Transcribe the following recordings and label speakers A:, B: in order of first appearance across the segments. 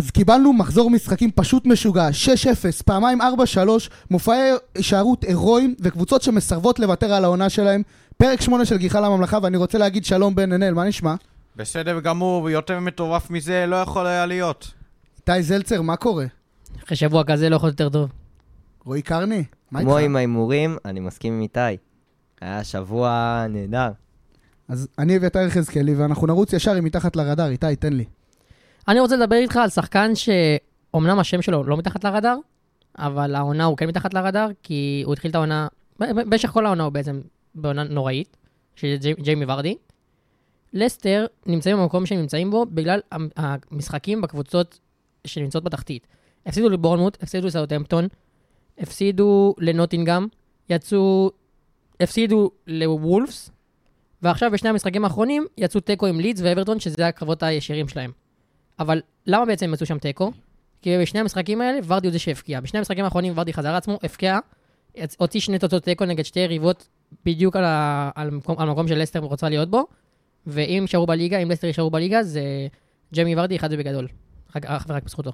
A: אז קיבלנו מחזור משחקים פשוט משוגע, 6-0, פעמיים 4-3, מופעי הישארות הירואיים וקבוצות שמסרבות לוותר על העונה שלהם. פרק 8 של גיחה לממלכה, ואני רוצה להגיד שלום בן ננאל, מה נשמע?
B: בסדר גמור, ויותר מטורף מזה לא יכול היה להיות.
A: איתי זלצר, מה קורה?
C: אחרי שבוע כזה לא יכול יותר טוב.
A: רועי קרני, מה
D: כמו
A: איתך?
D: עם ההימורים, אני מסכים עם איתי. היה שבוע נהדר.
A: אז אני אביתר יחזקאלי, ואנחנו נרוץ ישר עם מתחת לרדאר, איתי, תן לי.
C: אני רוצה לדבר איתך על שחקן שאומנם השם שלו לא מתחת לרדאר, אבל העונה הוא כן מתחת לרדאר, כי הוא התחיל את העונה, במשך כל העונה הוא בעצם בעונה נוראית, של ג'י- ג'יימי ורדי. לסטר נמצאים במקום שהם נמצאים בו בגלל המ- המשחקים בקבוצות שנמצאות בתחתית. הפסידו לבורנמוט, הפסידו לסאוטהמפטון, הפסידו לנוטינגאם, יצאו, הפסידו לוולפס, ועכשיו בשני המשחקים האחרונים יצאו תיקו עם לידס ואברטון, שזה הקרבות הישירים שלהם. אבל למה בעצם הם עשו שם תיקו? כי בשני המשחקים האלה ורדי הוא זה שהבקיע. בשני המשחקים האחרונים ורדי חזר לעצמו, הבקיע, יצ- הוציא שני תוצאות תיקו נגד שתי יריבות בדיוק על, ה- על, המקום, על המקום של לסטר רוצה להיות בו, ואם יישארו בליגה, אם לסטר יישארו בליגה, זה ג'יימי ורדי אחד ובגדול. רק, אך ורק בזכותו.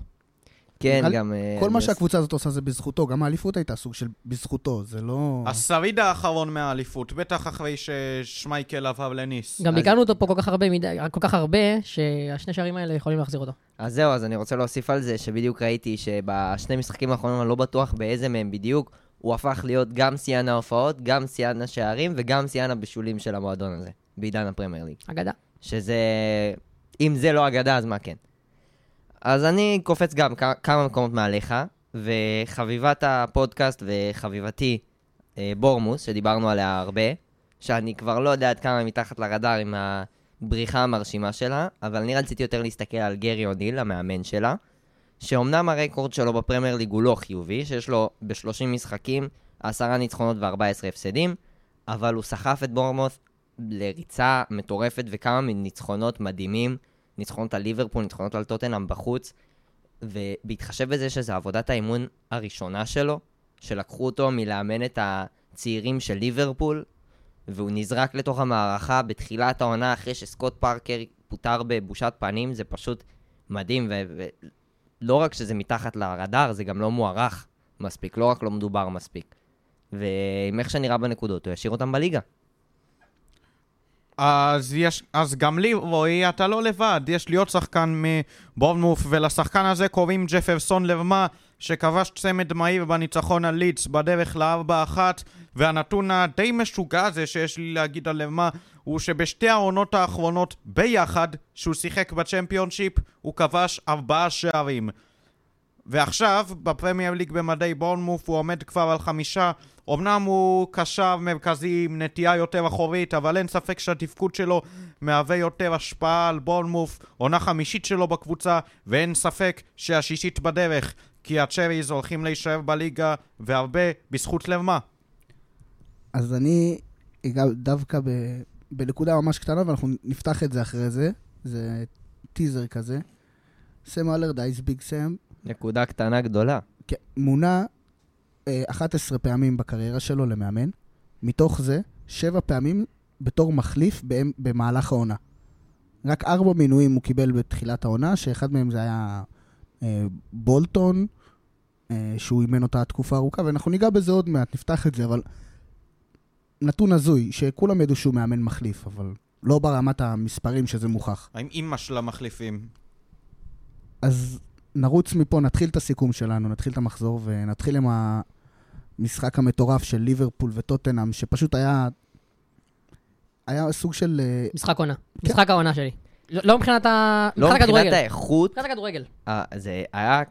D: כן,
A: על-
D: גם... אה,
A: כל מה שהקבוצה הזאת עושה זה בזכותו, גם האליפות הייתה סוג של בזכותו, זה לא...
B: השריד האחרון מהאליפות, בטח אחרי ששמייקל עבר לניס.
C: גם
D: אז-
C: ביקרנו אותו פה כל כך הרבה, מדי, כל כך הרבה, שהשני שערים האלה יכולים להחזיר אותו.
D: אז זהו, אז אני רוצה להוסיף על זה, שבדיוק ראיתי שבשני משחקים האחרונים, אני לא בטוח באיזה מהם בדיוק, הוא הפך להיות גם שיאן ההופעות, גם שיאן השערים וגם שיאן הבישולים של המועדון הזה, בעידן הפרמייר ליג.
C: אגדה.
D: שזה... אם זה לא אגדה, אז מה כן? אז אני קופץ גם כמה מקומות מעליך, וחביבת הפודקאסט וחביבתי אה, בורמוס, שדיברנו עליה הרבה, שאני כבר לא יודע עד כמה היא מתחת לרדאר עם הבריחה המרשימה שלה, אבל אני רציתי יותר להסתכל על גרי אוניל, המאמן שלה, שאומנם הרקורד שלו בפרמייר ליג הוא לא חיובי, שיש לו ב-30 משחקים 10 ניצחונות ו-14 הפסדים, אבל הוא סחף את בורמוס לריצה מטורפת וכמה ניצחונות מדהימים, ניצחונות על ליברפול, ניצחונות על טוטנאם בחוץ, ובהתחשב בזה שזו עבודת האימון הראשונה שלו, שלקחו אותו מלאמן את הצעירים של ליברפול, והוא נזרק לתוך המערכה בתחילת העונה אחרי שסקוט פארקר פוטר בבושת פנים, זה פשוט מדהים, ולא רק שזה מתחת לרדאר, זה גם לא מוערך מספיק, לא רק לא מדובר מספיק. ועם איך שנראה בנקודות, הוא ישאיר אותם בליגה.
B: אז, יש, אז גם לי, רועי, אתה לא לבד. יש לי עוד שחקן מבורנמוף, ולשחקן הזה קוראים ג'פרסון לרמה, שכבש צמד מהיר בניצחון על לידס בדרך ל-4-1, והנתון הדי משוגע הזה שיש לי להגיד על לרמה, הוא שבשתי העונות האחרונות ביחד, שהוא שיחק בצ'מפיונשיפ, הוא כבש ארבעה שערים. ועכשיו, בפרמייר ליג במדי בורנמוף הוא עומד כבר על חמישה. אמנם הוא קשר מרכזי עם נטייה יותר אחורית, אבל אין ספק שהתפקוד שלו מהווה יותר השפעה על בורנמוף, עונה חמישית שלו בקבוצה, ואין ספק שהשישית בדרך, כי הצ'ריז הולכים להישאר בליגה, והרבה בזכות לרמה.
A: אז אני אגע דווקא ב... בנקודה ממש קטנה, ואנחנו נפתח את זה אחרי זה. זה טיזר כזה. סם אלרדייס, ביג סם,
D: נקודה קטנה גדולה.
A: כן, מונה אה, 11 פעמים בקריירה שלו למאמן. מתוך זה, 7 פעמים בתור מחליף במהלך העונה. רק 4 מינויים הוא קיבל בתחילת העונה, שאחד מהם זה היה אה, בולטון, אה, שהוא אימן אותה תקופה ארוכה, ואנחנו ניגע בזה עוד מעט, נפתח את זה, אבל נתון הזוי, שכולם ידעו שהוא מאמן מחליף, אבל לא ברמת המספרים שזה מוכח.
B: האם אימא של המחליפים?
A: אז נרוץ מפה, נתחיל את הסיכום שלנו, נתחיל את המחזור, ונתחיל עם המשחק המטורף של ליברפול וטוטנאם, שפשוט היה... היה סוג של... אה,
C: משחק עונה.
A: כן.
C: משחק העונה שלי. לא לא מבחינת ה...
D: לא
C: מבחינת הכדורגל.
D: האיכות,
C: מבחינת הכדורגל.
D: אה, זה היה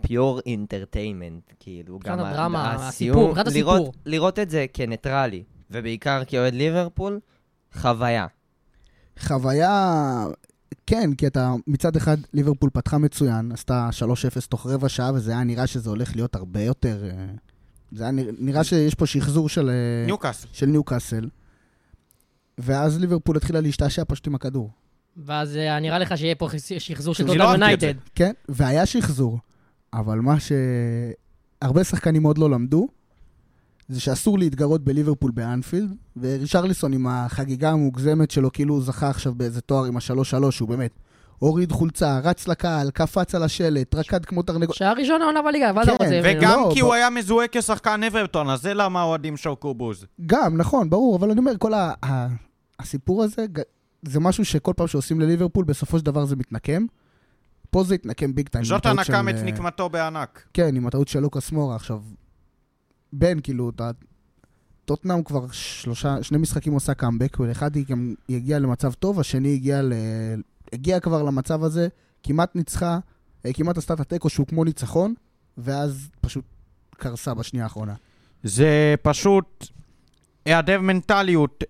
D: פיור אינטרטיימנט, כאילו, גם
C: הדרמה,
D: הסיום-
C: הסיפור, מבחינת
D: לראות-
C: הסיפור.
D: לראות את זה כניטרלי, ובעיקר כאוהד ליברפול, חוויה.
A: חוויה... כן, כי אתה מצד אחד, ליברפול פתחה מצוין, עשתה 3-0 תוך רבע שעה, וזה היה נראה שזה הולך להיות הרבה יותר... אה, זה היה נראה, נראה שיש פה שחזור של, אה,
B: ניוקאסל.
A: של ניוקאסל. ואז ליברפול התחילה להשתעשע פשוט עם הכדור.
C: ואז אה, נראה לך שיהיה פה שחזור של טוטל
B: לא.
C: יונייטד.
A: כן, והיה שחזור, אבל מה שהרבה שחקנים עוד לא למדו, זה שאסור להתגרות בליברפול באנפילד, ורישרליסון עם החגיגה המוגזמת שלו, כאילו הוא זכה עכשיו באיזה תואר עם השלוש שלוש, שהוא באמת, הוריד חולצה, רץ לקהל, קפץ על השלט, רקד כמו תרנגול.
C: שעה ראשונה עונה בליגה, מה אתה
A: כן,
C: רוצה?
B: וגם
A: לא,
B: כי הוא היה מזוהה כשחקן אברטון, אז זה למה האוהדים שרקו בוז.
A: גם, נכון, ברור, אבל אני אומר, כל הסיפור הזה, זה משהו שכל פעם שעושים לליברפול, בסופו של דבר זה מתנקם. פה זה התנקם ביג טיים. עם
B: ז'וטה
A: הטעות
B: נקם
A: של,
B: את
A: אה,
B: נקמתו בענק.
A: כן, עם הטעות של לוקאס מורה. עכשיו, בן, כאילו, אתה... טוטנאם כבר שלושה, שני משחקים עושה קאמבק, ואחד היא גם הגיעה למצב טוב, השני הגיע, ל... הגיע כבר למצב הזה, כמעט ניצחה, אה, כמעט עשתה את התיקו שהוא כמו ניצחון, ואז פשוט קרסה בשנייה האחרונה.
B: זה פשוט היעדר מנטליות,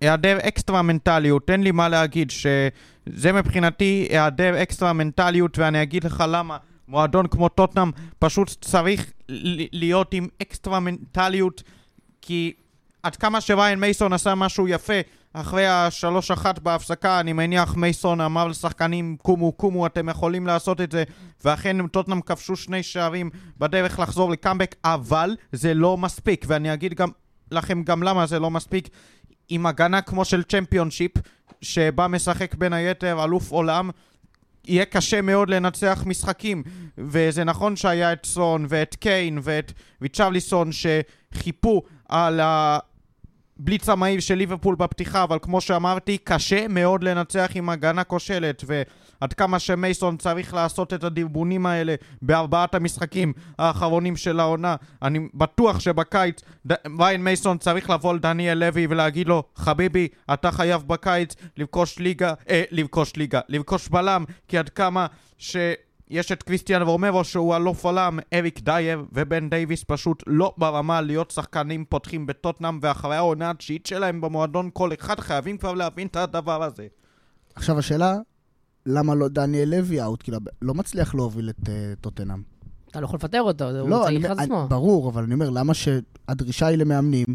B: היעדר אקסטרה מנטליות, אין לי מה להגיד, שזה מבחינתי היעדר אקסטרה מנטליות, ואני אגיד לך למה. מועדון כמו טוטנאם פשוט צריך להיות עם אקסטרה מנטליות, כי עד כמה שריין מייסון עשה משהו יפה אחרי השלוש אחת בהפסקה, אני מניח מייסון אמר לשחקנים, קומו, קומו, אתם יכולים לעשות את זה, ואכן טוטנאם כבשו שני שערים בדרך לחזור לקאמבק, אבל זה לא מספיק, ואני אגיד גם לכם גם למה זה לא מספיק. עם הגנה כמו של צ'מפיונשיפ, שבה משחק בין היתר אלוף עולם, יהיה קשה מאוד לנצח משחקים. וזה נכון שהיה את סון ואת קיין ואת ריצ'רליסון שחיפו על הבליץ המהיר של ליברפול בפתיחה, אבל כמו שאמרתי, קשה מאוד לנצח עם הגנה כושלת, ועד כמה שמייסון צריך לעשות את הדרבונים האלה בארבעת המשחקים האחרונים של העונה, אני בטוח שבקיץ ד- ריין מייסון צריך לבוא לדניאל לוי ולהגיד לו, חביבי, אתה חייב בקיץ לרכוש ליגה, אה, לרכוש ליגה, לרכוש בלם, כי עד כמה ש... יש את קריסטיאן רומרו שהוא אלוף עולם, אריק דייר ובן דייוויס פשוט לא ברמה להיות שחקנים פותחים בטוטנאם ואחרי העונה התשיעית שלהם במועדון כל אחד חייבים כבר להבין את הדבר הזה.
A: עכשיו השאלה, למה לא דניאל לוי out? כאילו, לא מצליח להוביל את אה, טוטנאם.
C: אתה לא יכול לפטר אותו, הוא
A: לא,
C: לקראת
A: אני,
C: עצמו.
A: ברור, אבל אני אומר, למה שהדרישה היא למאמנים?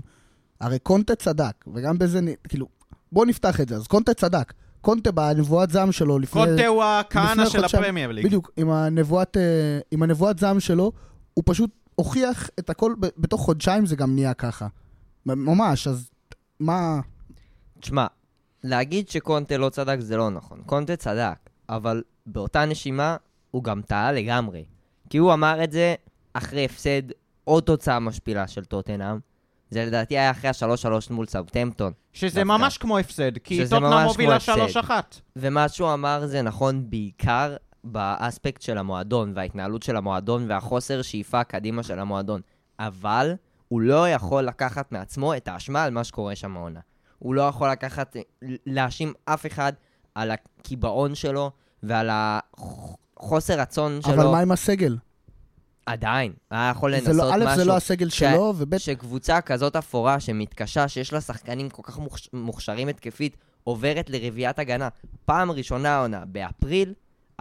A: הרי קונטה צדק, וגם בזה, נ- כאילו, בוא נפתח את זה. אז קונטה צדק. קונטה בנבואת זעם שלו לפני...
B: קונטה הוא הכהנא של הפרמייר ליג.
A: בדיוק, עם הנבואת, אה, עם הנבואת זעם שלו, הוא פשוט הוכיח את הכל, בתוך חודשיים זה גם נהיה ככה. ממש, אז מה...
D: תשמע, להגיד שקונטה לא צדק זה לא נכון. קונטה צדק, אבל באותה נשימה הוא גם טעה לגמרי. כי הוא אמר את זה אחרי הפסד עוד תוצאה משפילה של טוטנאם. זה לדעתי היה אחרי השלוש שלוש מול סאוטהמפטון.
B: שזה
D: דווקא.
B: ממש כמו הפסד, כי טוטנאם
D: הפסד.
B: 3-1.
D: ומה שהוא אמר זה נכון בעיקר באספקט של המועדון וההתנהלות של המועדון והחוסר שאיפה קדימה של המועדון. אבל הוא לא יכול לקחת מעצמו את האשמה על מה שקורה שם העונה. הוא לא יכול לקחת, להאשים אף אחד על הקיבעון שלו ועל החוסר רצון שלו.
A: אבל מה עם הסגל?
D: עדיין, היה יכול
A: זה
D: לנסות
A: לא, א',
D: משהו.
A: זה לא הסגל
D: ש-
A: שלו, וב',
D: שקבוצה כזאת אפורה, שמתקשה, שיש לה שחקנים כל כך מוכש... מוכשרים התקפית, עוברת לרביעיית הגנה. פעם ראשונה העונה, באפריל,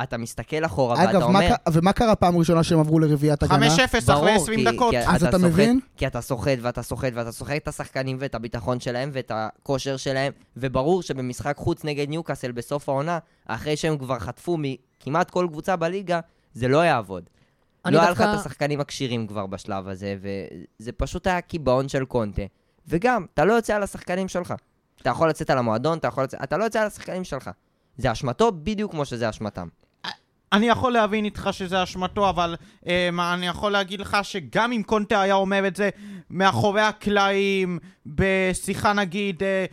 D: אתה מסתכל אחורה
A: אגב,
D: ואתה אומר...
A: ק- ומה קרה פעם ראשונה שהם עברו לרביעיית הגנה?
B: 5-0 אחרי 20 דקות.
D: כי
A: אז אתה
D: סוחט-
A: מבין?
D: כי אתה סוחט ואתה סוחט ואתה סוחט את השחקנים ואת הביטחון שלהם ואת הכושר שלהם, וברור שבמשחק חוץ נגד ניוקאסל בסוף העונה, אחרי שהם כבר חטפו מכמעט כל קבוצה בליגה, זה לא יעבוד. לא היה לך את השחקנים הכשירים כבר בשלב הזה, וזה פשוט היה קיבעון של קונטה. וגם, אתה לא יוצא על השחקנים שלך. אתה יכול לצאת על המועדון, אתה יכול לצאת... אתה לא יוצא על השחקנים שלך. זה אשמתו בדיוק כמו שזה אשמתם.
B: אני יכול להבין איתך שזה אשמתו, אבל אה, מה, אני יכול להגיד לך שגם אם קונטה היה אומר את זה מאחורי הקלעים, בשיחה נגיד אה,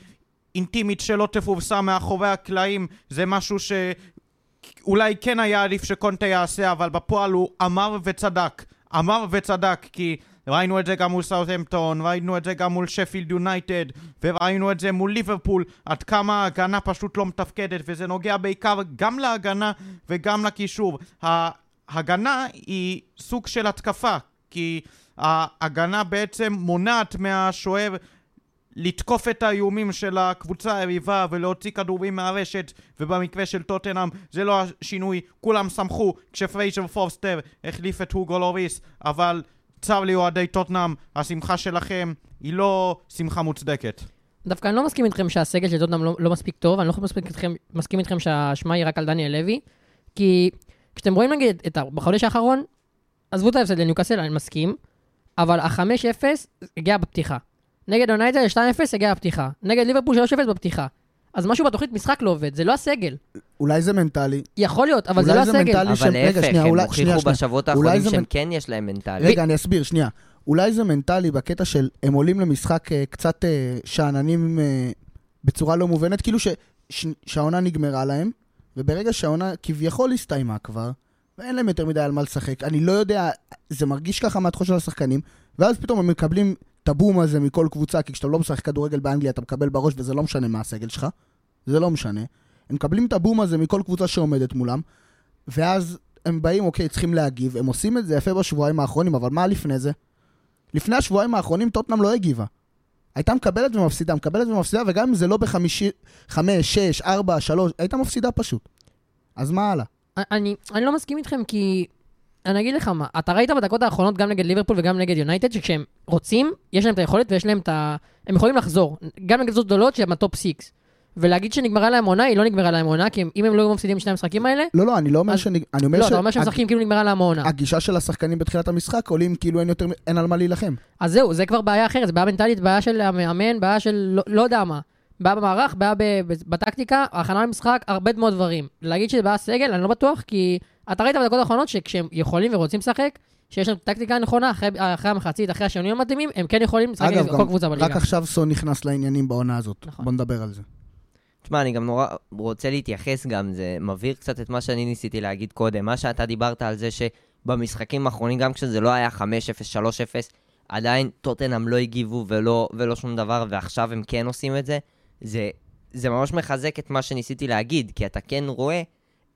B: אינטימית שלא תפורסם מאחורי הקלעים, זה משהו שאולי כן היה עדיף שקונטה יעשה, אבל בפועל הוא אמר וצדק. אמר וצדק, כי ראינו את זה גם מול סאוטהמפטון, ראינו את זה גם מול שפילד יונייטד, וראינו את זה מול ליברפול, עד כמה ההגנה פשוט לא מתפקדת, וזה נוגע בעיקר גם להגנה וגם לקישור. ההגנה היא סוג של התקפה, כי ההגנה בעצם מונעת מהשוער לתקוף את האיומים של הקבוצה היריבה ולהוציא כדורים מהרשת ובמקרה של טוטנאם זה לא השינוי, כולם שמחו כשפרייזר פורסטר החליף את הוגו לוריס אבל צר לי אוהדי טוטנאם, השמחה שלכם היא לא שמחה מוצדקת.
C: דווקא אני לא מסכים איתכם שהסגל של טוטנאם לא, לא מספיק טוב, אני לא מספיק איתכם, מסכים איתכם שהאשמה היא רק על דניאל לוי, כי כשאתם רואים נגיד את. בחודש האחרון, עזבו את ההפסד לניוקאסל, אני מסכים, אבל ה-5-0 הגיע בפתיחה. נגד יונייטד 2-0 הגיע בפתיחה. נגד ליברפול 3-0 בפתיחה. אז משהו בתוכנית משחק לא עובד, זה לא הסגל.
A: אולי זה מנטלי.
C: יכול להיות, אבל זה לא
A: זה
C: הסגל.
D: אבל
A: שהם-
D: להפך,
A: שנייה,
D: הם
A: אולי-
D: הוכיחו
A: שנייה, שנייה.
D: בשבועות האחרונים שהם
A: מנ-
D: כן יש להם מנטלי.
A: רגע, אני אסביר, שנייה. אולי זה מנטלי בקטע של הם עולים למשחק אה, קצת אה, שאננים אה, בצורה לא מובנת, כאילו ש, ש, שהעונה נגמרה להם, וברגע שהעונה כביכול הסתיימה כבר, ואין להם יותר מדי על מה לשחק, אני לא יודע, זה מרגיש ככה מהתחושה של השחקנים, ואז פתאום הם מקבלים את הבום הזה מכל קבוצה, כי כשאתה לא משחק כדורגל באנגליה אתה מקבל בראש וזה לא משנה מה הסגל שלך, זה לא משנה. הם מקבלים את הבום הזה מכל קבוצה שעומדת מולם, ואז הם באים, אוקיי, צריכים להגיב, הם עושים את זה יפה בשבועיים האחרונים, אבל מה לפני זה? לפני השבועיים האחרונים טוטנאם לא הגיבה. הייתה מקבלת ומפסידה, מקבלת ומפסידה, וגם אם זה לא בחמישי, חמש, שש, ארבע, שלוש, הייתה מפסידה פשוט. אז מה הלאה?
C: אני, אני לא מסכים איתכם כי... אני אגיד לך מה, אתה ראית בדקות האחרונות גם נגד ליברפול וגם נגד יונייטד, שכשהם רוצים, יש להם את היכולת ויש להם את ה... הם יכולים לחזור. גם נגד קבוצות גדולות שהם ה top six. ולהגיד שנגמרה להם עונה, היא לא נגמרה להם עונה, כי אם הם לא מפסידים שני המשחקים האלה,
A: לא, לא, אני לא אומר
C: אז-
A: שאני... אני אומר
C: לא,
A: ש...
C: אתה אומר שהם משחקים כאילו נגמרה להם העונה.
A: הגישה של השחקנים בתחילת המשחק עולים כאילו אין יותר... אין על מה להילחם.
C: אז זהו, זה כבר בעיה אחרת, זה בעיה מנטלית, בעיה של המאמן, בעיה של לא, לא יודע מה. בעיה במערך, בעיה ב, בטקטיקה, הכנה למשחק, הרבה מאוד דברים. להגיד שזה בעיה סגל, אני לא בטוח, כי אתה ראית בדקות האחרונות שכשהם יכולים ורוצים לשחק, שיש להם טקטיקה נכונה, אחרי, אחרי המחצית, אחרי השינויים המתאימים, הם כן יכולים לשחק
A: אגב,
C: נגד כל קבוצה בליגה.
A: רק עכשיו סון נכנס לעניינים בעונה הזאת.
C: נכון.
A: בוא נדבר על זה.
D: תשמע, אני גם נורא רוצה להתייחס גם, זה מבהיר קצת את מה שאני ניסיתי להגיד קודם. מה שאתה דיברת על זה שבמשחקים האחרונים, גם כשזה לא היה 5-0, 3-0, עדיין טוטנאם לא הגיבו ולא, ולא שום דבר, ועכשיו הם כן עושים את זה, זה, זה ממש מחזק את מה שניסיתי להגיד, כי אתה כן רואה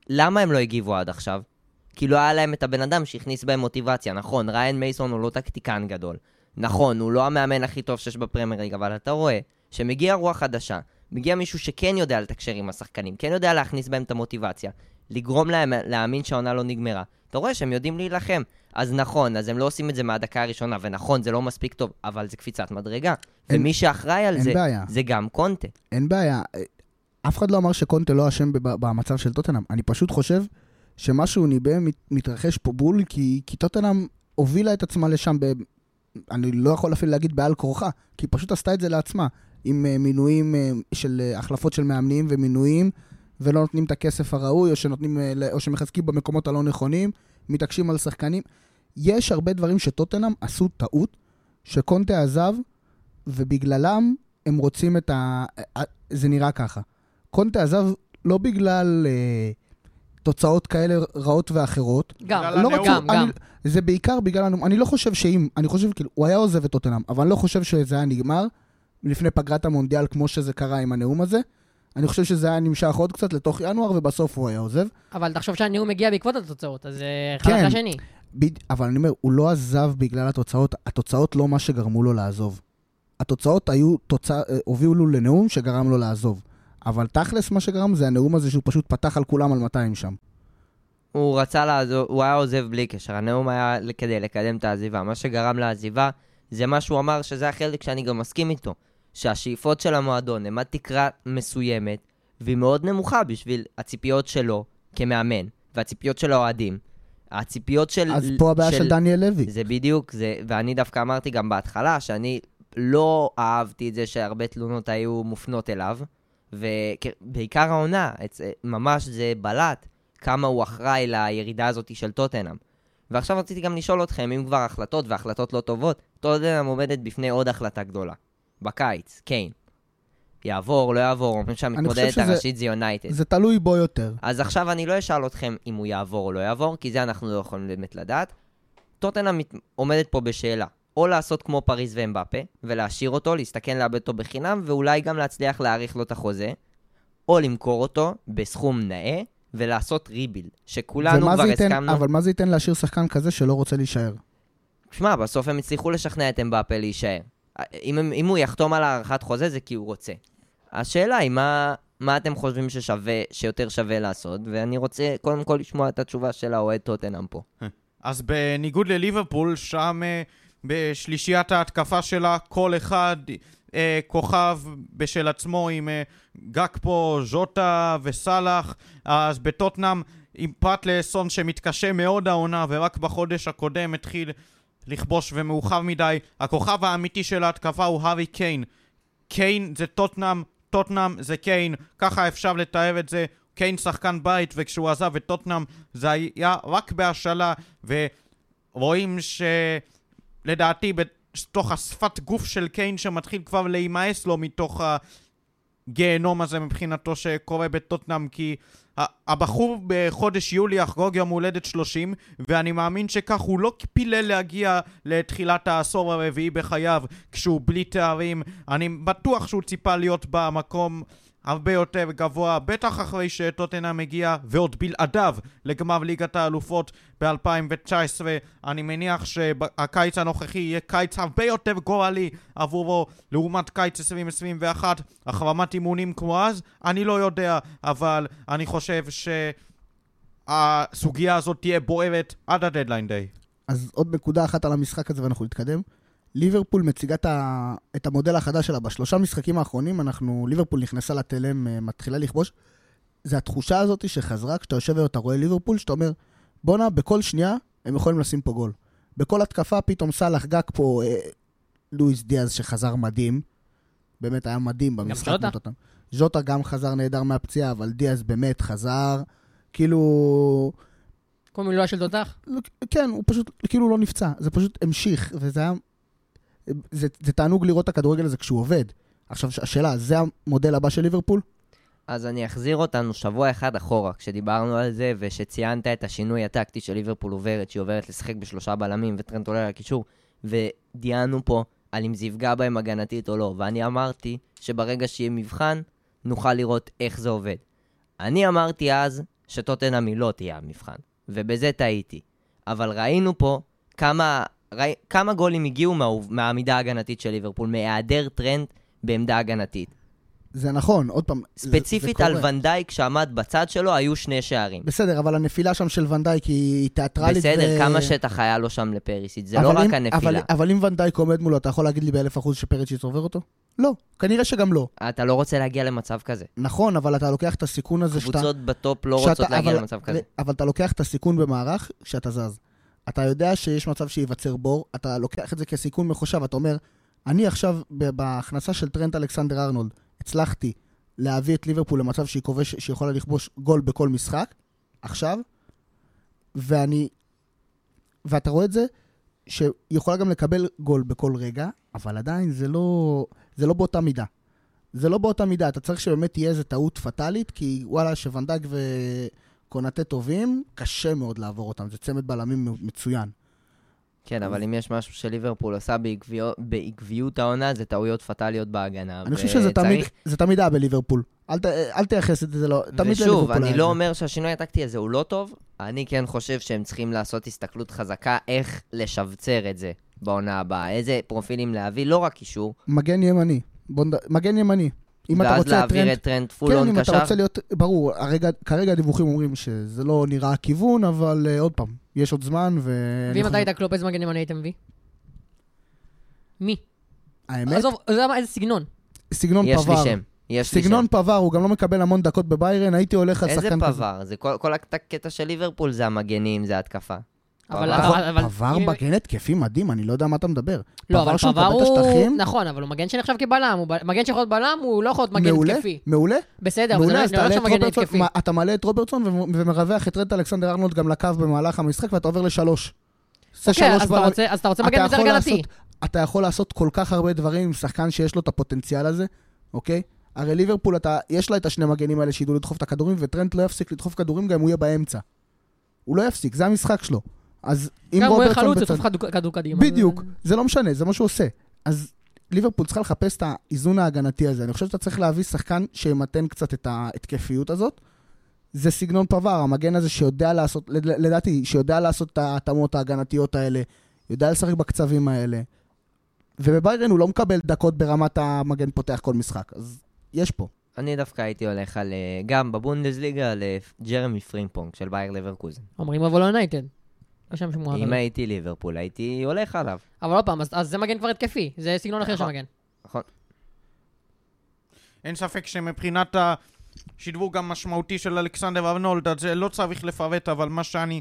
D: למה הם לא הגיבו עד עכשיו. כי לא היה להם את הבן אדם שהכניס בהם מוטיבציה. נכון, ריין מייסון הוא לא טקטיקן גדול. נכון, הוא לא המאמן הכי טוב שיש בפרמייר ליג, אבל אתה רואה שמגיע רוח חדשה, מגיע מישהו שכן יודע לתקשר עם השחקנים, כן יודע להכניס בהם את המוטיבציה, לגרום להם להאמין שהעונה לא נגמרה. אתה רואה שהם יודעים להילחם. אז נכון, אז הם לא עושים את זה מהדקה הראשונה, ונכון, זה לא מספיק טוב, אבל זה קפיצת מדרגה.
A: אין-
D: ומי שאחראי על זה,
A: בעיה.
D: זה גם קונטה.
A: אין בעיה. אף אחד לא אמר שקונטה לא אשם במצב של טוטנאם. אני פשוט חושב שמשהו ניבא מת- מתרחש פה בול, כי, כי טוטנאם הובילה את עצמה לשם, ב, אני לא יכול אפילו להגיד בעל כורחה, כי היא פשוט עשתה את זה לעצמה, עם uh, מינויים uh, של uh, החלפות של מאמנים ומינויים, ולא נותנים את הכסף הראוי, או, שנותנים, או שמחזקים במקומות הלא נכונים, מתעקשים על שחקנים. יש הרבה דברים שטוטנאם עשו טעות, שקונטה עזב, ובגללם הם רוצים את ה... זה נראה ככה. קונטה עזב לא בגלל אה, תוצאות כאלה רעות ואחרות.
C: גם,
B: בגלל
A: לא
B: הנאום.
A: רצו,
C: גם,
A: אני,
C: גם.
A: זה בעיקר בגלל הנאום. אני לא חושב שאם, אני חושב כאילו, הוא היה עוזב את טוטנאם, אבל אני לא חושב שזה היה נגמר לפני פגרת המונדיאל כמו שזה קרה עם הנאום הזה. אני חושב שזה היה נמשך עוד קצת לתוך ינואר, ובסוף הוא היה עוזב.
C: אבל תחשוב שהנאום מגיע בעקבות התוצאות, אז זה
A: כן.
C: אחד אחרי השני.
A: בד... אבל אני אומר, הוא לא עזב בגלל התוצאות, התוצאות לא מה שגרמו לו לעזוב. התוצאות היו, תוצא... אה, הובילו לנאום שגרם לו לעזוב. אבל תכלס מה שגרם זה הנאום הזה שהוא פשוט פתח על כולם על 200 שם.
D: הוא רצה לעזוב, הוא היה עוזב בלי קשר, הנאום היה כדי לקדם את העזיבה. מה שגרם לעזיבה זה מה שהוא אמר, שזה החלק שאני גם מסכים איתו. שהשאיפות של המועדון הם עד תקרה מסוימת, והיא מאוד נמוכה בשביל הציפיות שלו כמאמן, והציפיות של האוהדים. הציפיות של...
A: אז פה הבעיה של דניאל לוי.
D: זה בדיוק, זה, ואני דווקא אמרתי גם בהתחלה שאני לא אהבתי את זה שהרבה תלונות היו מופנות אליו, ובעיקר העונה, ממש זה בלט כמה הוא אחראי לירידה הזאת של טוטנאם. ועכשיו רציתי גם לשאול אתכם, אם כבר החלטות והחלטות לא טובות, טוטנאם עומדת בפני עוד החלטה גדולה. בקיץ, קיין. יעבור, לא יעבור, אומרים שהמתמודדת הראשית זה יונייטד.
A: זה תלוי בו יותר.
D: אז עכשיו אני לא אשאל אתכם אם הוא יעבור או לא יעבור, כי זה אנחנו לא יכולים באמת לדעת. טוטנאם עומדת פה בשאלה, או לעשות כמו פריז ואמבפה, ולהשאיר אותו, להסתכן לאבד אותו בחינם, ואולי גם להצליח להאריך לו את החוזה, או למכור אותו בסכום נאה, ולעשות ריבילד, שכולנו כבר
A: ייתן,
D: הסכמנו.
A: אבל מה זה ייתן להשאיר שחקן כזה שלא רוצה להישאר?
D: שמע, בסוף הם הצליחו לשכנע את אמבפה להישאר. אם, הם- אם הוא יחתום על הארכת חוזה זה כי הוא רוצה. השאלה היא מה, מה אתם חושבים ששווה, שיותר שווה לעשות, ואני רוצה קודם כל לשמוע את התשובה של האוהד טוטנאם פה.
B: אז בניגוד לליברפול, שם אה, בשלישיית ההתקפה שלה, כל אחד אה, כוכב בשל עצמו עם אה, גקפו, ז'וטה וסאלח, אז בטוטנאם עם פרט לסון שמתקשה מאוד העונה, ורק בחודש הקודם התחיל לכבוש ומאוחר מדי, הכוכב האמיתי של ההתקפה הוא הארי קיין. קיין זה טוטנאם טוטנאם זה קיין, ככה אפשר לתאר את זה. קיין שחקן בית, וכשהוא עזב את טוטנאם זה היה רק בהשאלה, ורואים שלדעתי בתוך השפת גוף של קיין שמתחיל כבר להימאס לו מתוך הגיהנום הזה מבחינתו שקורה בטוטנאם, כי הבחור בחודש יולי יחגוג יום הולדת 30, ואני מאמין שכך הוא לא פילל להגיע לתחילת העשור הרביעי בחייו כשהוא בלי תארים. אני בטוח שהוא ציפה להיות במקום הרבה יותר גבוה, בטח אחרי שטוטנאם מגיע, ועוד בלעדיו, לגמר ליגת האלופות ב-2019. אני מניח שהקיץ הנוכחי יהיה קיץ הרבה יותר גורלי עבורו לעומת קיץ 2021. החרמת אימונים כמו אז, אני לא יודע, אבל אני חושב שהסוגיה הזאת תהיה בוערת עד הדדליין דיי.
A: אז עוד נקודה אחת על המשחק הזה ואנחנו נתקדם. ליברפול מציגה את המודל החדש שלה. בשלושה משחקים האחרונים, אנחנו, ליברפול נכנסה לתלם, אה, מתחילה לכבוש. זה התחושה הזאת שחזרה כשאתה יושב ואתה רואה ליברפול, שאתה אומר, בואנה, בכל שנייה הם יכולים לשים פה גול. בכל התקפה פתאום סאלח גג פה, אה, לואיס דיאז שחזר מדהים. באמת היה מדהים במשחק. גם ז'וטה. ז'וטה גם חזר נהדר מהפציעה, אבל דיאז באמת חזר, כאילו...
C: כל מילואה של תותח?
A: כן, הוא פשוט כאילו לא נפצע, זה פשוט המשיך, וזה היה זה, זה תענוג לראות את הכדורגל הזה כשהוא עובד. עכשיו, השאלה, זה המודל הבא של ליברפול?
D: אז אני אחזיר אותנו שבוע אחד אחורה, כשדיברנו על זה, ושציינת את השינוי הטקטי של ליברפול עוברת, שהיא עוברת לשחק בשלושה בלמים וטרנט עולה לקישור, ודיינו פה על אם זה יפגע בהם הגנתית או לא, ואני אמרתי שברגע שיהיה מבחן, נוכל לראות איך זה עובד. אני אמרתי אז שטוטנאמי לא תהיה המבחן, ובזה טעיתי. אבל ראינו פה כמה ראי, כמה גולים הגיעו מה, מהעמידה ההגנתית של ליברפול, מהיעדר טרנט בעמדה הגנתית.
A: זה נכון, עוד פעם,
D: ספציפית
A: זה,
D: זה על ונדייק שעמד בצד שלו, היו שני שערים.
A: בסדר, אבל הנפילה שם של ונדייק היא תיאטרלית.
D: בסדר, ו... כמה שטח היה לו שם לפרישיץ', זה לא רק אם, הנפילה.
A: אבל, אבל אם ונדייק עומד מולו, אתה יכול להגיד לי באלף אחוז שפרישיץ' עובר אותו? לא, כנראה שגם לא.
D: אתה לא רוצה להגיע למצב כזה.
A: נכון, אבל אתה לוקח את הסיכון הזה
D: שאתה... קבוצות ב top לא שאתה, רוצות להגיע
A: אבל,
D: למצב כזה.
A: אבל אתה לוקח את הסיכון במערך כשאתה זז. אתה יודע שיש מצב שייווצר בור, אתה לוקח את זה כסיכון מחושב, אתה אומר, אני עכשיו, בהכנסה של טרנט אלכסנדר ארנולד, הצלחתי להביא את ליברפול למצב שהיא כובש, שהיא יכולה לכבוש גול בכל משחק, עכשיו, ואני... ואתה רואה את זה, שהיא יכולה גם לקבל גול בכל רגע, אבל עדיין זה לא, זה לא באותה מידה. זה לא באותה מידה, אתה צריך שבאמת תהיה איזו טעות פטאלית, כי וואלה, שוונדק ו... קונטה טובים, קשה מאוד לעבור אותם. זה צמד בלמים מצוין.
D: כן, אבל אם יש משהו שליברפול עושה בעקביות העונה, זה טעויות פטאליות בהגנה.
A: אני חושב שזה תמיד, תמיד היה בליברפול. אל, אל תייחס את זה, לא, תמיד
D: ושוב, אני לא אומר שהשינוי הטקטי הזה הוא לא טוב, אני כן חושב שהם צריכים לעשות הסתכלות חזקה איך לשבצר את זה בעונה הבאה. איזה פרופילים להביא, לא רק קישור.
A: מגן ימני. בונד... מגן ימני.
D: אם אתה רוצה להעביר טרנט... את טרנט full on
A: קשר?
D: כן,
A: אם אתה רוצה להיות... ברור, הרגע, כרגע הדיווחים אומרים שזה לא נראה הכיוון, אבל אה, עוד פעם, יש עוד זמן ו...
C: ואם אתה היית קלופ, איזה מגן ימני הייתם מביא? מי?
A: האמת?
C: עזוב, איזה סגנון.
A: סגנון
D: יש
A: פבאר.
D: יש לי שם. יש לי
A: סגנון פבאר, הוא גם לא מקבל המון דקות בביירן, הייתי הולך על שחקן
D: כזה. איזה פבאר? זה כל, כל הקטע של ליברפול זה המגנים, זה התקפה.
A: אבל... אבל... פבאר מגן התקפי מדהים, אני לא יודע מה אתה מדבר.
C: לא, אבל פבר הוא... נכון, אבל הוא מגן שנחשב כבלם. מגן שיכול להיות בלם, הוא לא יכול להיות מגן התקפי.
A: מעולה.
C: בסדר, אבל זה לא נחשב מגן התקפי.
A: אתה מעלה את רוברטסון ומרווח את רנט אלכסנדר ארנולד גם לקו במהלך המשחק, ואתה עובר לשלוש.
C: אוקיי, אז אתה רוצה מגן יותר הגנתי.
A: אתה יכול לעשות כל כך הרבה דברים עם שחקן שיש לו את הפוטנציאל הזה, אוקיי? הרי ליברפול, יש לה את השני מגנים האלה שידעו לדחוף את הכדורים, וטרנט לא יפסיק לדחוף כדורים גם אם הוא יהיה באמצע. הוא לא יפסיק, זה המשחק שלו. אז אם
C: רוברטסון... גם הוא חלוץ, יצוף כדור קדימה.
A: בדיוק, זה לא משנה, זה מה שהוא עושה. אז ליברפול צריכה לחפש את האיזון ההגנתי הזה. אני חושב שאתה צריך להביא שחקן שימתן קצת את ההתקפיות הזאת. זה סגנון פבאר, המגן הזה שיודע לעשות, לדעתי, שיודע לעשות את ההתאמות ההגנתיות האלה, יודע לשחק בקצבים האלה. ובביירן הוא לא מקבל דקות ברמת המגן פותח כל משחק, אז יש פה.
D: אני דווקא הייתי הולך על, אה, גם בבונדסליגה, על אה, ג'רמי פרימפונג של באייר לברקוזן.
C: אומרים אבל ליונייטד. השם שמואר.
D: אם הייתי ליברפול, הייתי הולך עליו.
C: אבל עוד פעם, אז, אז זה מגן כבר התקפי, זה סגנון אחר של
D: נכון.
C: מגן.
D: נכון.
B: אין ספק שמבחינת השדרוג המשמעותי של אלכסנדר ארנולד, אז זה לא צריך לפרט, אבל מה שאני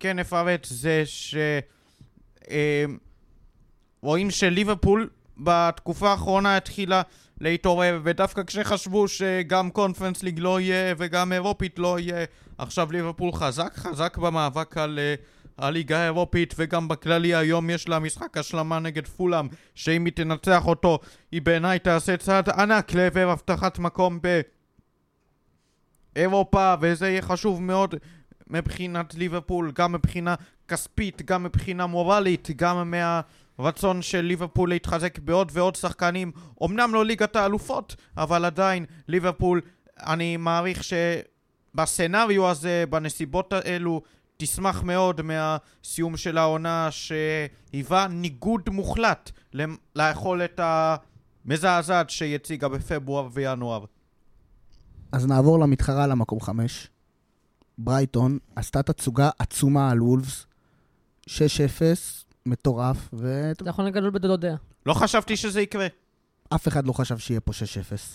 B: כן אפרט זה ש... אה, רואים שליברפול בתקופה האחרונה התחילה להתעורר, ודווקא כשחשבו שגם קונפרנס ליג לא יהיה וגם אירופית לא יהיה, עכשיו ליברפול חזק חזק במאבק על אה, הליגה האירופית, וגם בכללי היום יש לה משחק השלמה נגד פולאם, שאם היא תנצח אותו, היא בעיניי תעשה צעד ענק לעבר הבטחת מקום באירופה, וזה יהיה חשוב מאוד מבחינת ליברפול, גם מבחינה כספית, גם מבחינה מורלית, גם מהרצון של ליברפול להתחזק בעוד ועוד שחקנים. אמנם לא ליגת האלופות, אבל עדיין ליברפול, אני מעריך שבסצנריו הזה, בנסיבות האלו, תשמח מאוד מהסיום של העונה שהיווה ניגוד מוחלט ליכולת המזעזעת שהיא הציגה בפברואר וינואר.
A: אז נעבור למתחרה למקום חמש. ברייטון עשתה תצוגה עצומה על וולפס, 6-0, מטורף, ואף
C: זה יכול להיות גדול בדודיה.
B: לא חשבתי שזה יקרה.
A: אחד לא חשב שיהיה פה 6-0.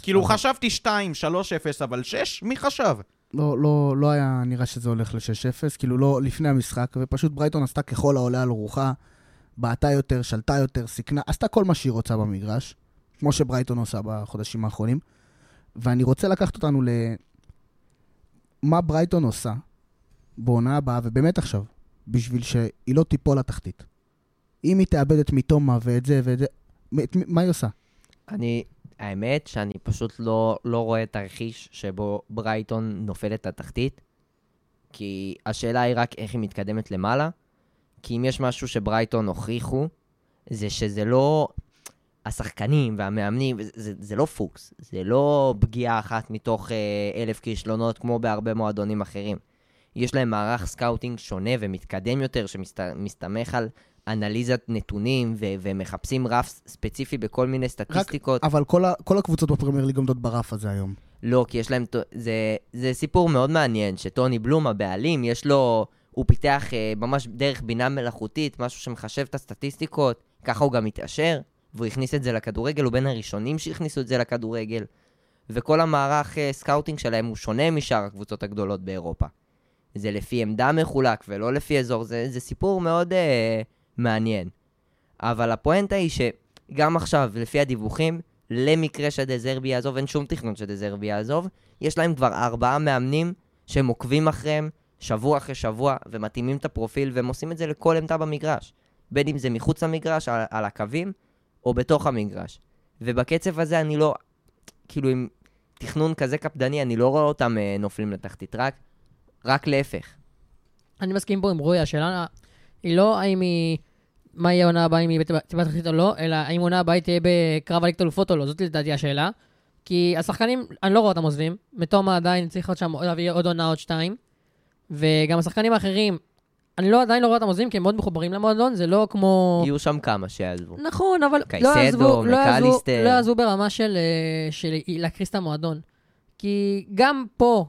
B: כאילו חשבתי 2, 3-0, אבל 6? מי חשב?
A: לא, לא, לא היה נראה שזה הולך ל-6-0, כאילו לא לפני המשחק, ופשוט ברייטון עשתה ככל העולה על רוחה, בעטה יותר, שלטה יותר, סיכנה, עשתה כל מה שהיא רוצה במגרש, כמו שברייטון עושה בחודשים האחרונים. ואני רוצה לקחת אותנו ל... מה ברייטון עושה בעונה הבאה, ובאמת עכשיו, בשביל שהיא לא תיפול לתחתית. אם היא תאבד את מיטומה ואת זה ואת זה, מה היא עושה?
D: אני, האמת שאני פשוט לא, לא רואה תרחיש שבו ברייטון נופלת לתחתית, כי השאלה היא רק איך היא מתקדמת למעלה, כי אם יש משהו שברייטון הוכיחו, זה שזה לא... השחקנים והמאמנים, זה, זה, לא פוקס, זה לא פגיעה אחת מתוך אה, אלף כישלונות כמו בהרבה מועדונים אחרים. יש להם מערך scouting שונה ומתקדם יותר, שמסתמך על אנליזת נתונים ו- ומחפשים רף ספציפי בכל מיני סטטיסטיקות.
A: אבל כל, ה... כל הקבוצות בפרמייר ליג עומדות ברף הזה היום.
D: לא, כי יש להם... זה, זה סיפור מאוד מעניין, שטוני בלום, הבעלים, יש לו... הוא פיתח אה, ממש דרך בינה מלאכותית, משהו שמחשב את הסטטיסטיקות, ככה הוא גם מתעשר, והוא הכניס את זה לכדורגל, הוא בין הראשונים שהכניסו את זה לכדורגל. וכל המערך אה, scouting שלהם הוא שונה משאר הקבוצות הגדולות באירופה. זה לפי עמדה מחולק ולא לפי אזור, זה, זה סיפור מאוד אה, מעניין. אבל הפואנטה היא שגם עכשיו, לפי הדיווחים, למקרה שדזרבי יעזוב, אין שום תכנון שדזרבי יעזוב, יש להם כבר ארבעה מאמנים שהם עוקבים אחריהם שבוע אחרי שבוע, ומתאימים את הפרופיל, והם עושים את זה לכל עמדה במגרש. בין אם זה מחוץ למגרש, על, על הקווים, או בתוך המגרש. ובקצב הזה אני לא, כאילו עם תכנון כזה קפדני, אני לא רואה אותם אה, נופלים לתחתית, רק, רק להפך.
C: אני מסכים פה עם רועי, השאלה היא לא האם היא... מה יהיה העונה הבאה, אם היא תהיה בתחתית או לא, אלא האם העונה הבאה תהיה בקרב הליגת אלופות או לא, זאת לדעתי השאלה. כי השחקנים, אני לא רואה אותם עוזבים, מתומה עדיין צריך להיות שם, להביא עוד עונה, עוד שתיים. וגם השחקנים האחרים, אני לא, עדיין לא רואה אותם עוזבים, כי הם מאוד מחוברים למועדון, זה לא כמו...
D: יהיו שם כמה שיעזבו.
C: נכון, אבל לא יעזבו, לא יעזבו. לא יעזבו ברמה של, אה, של להקריס את המועדון. כי גם פה,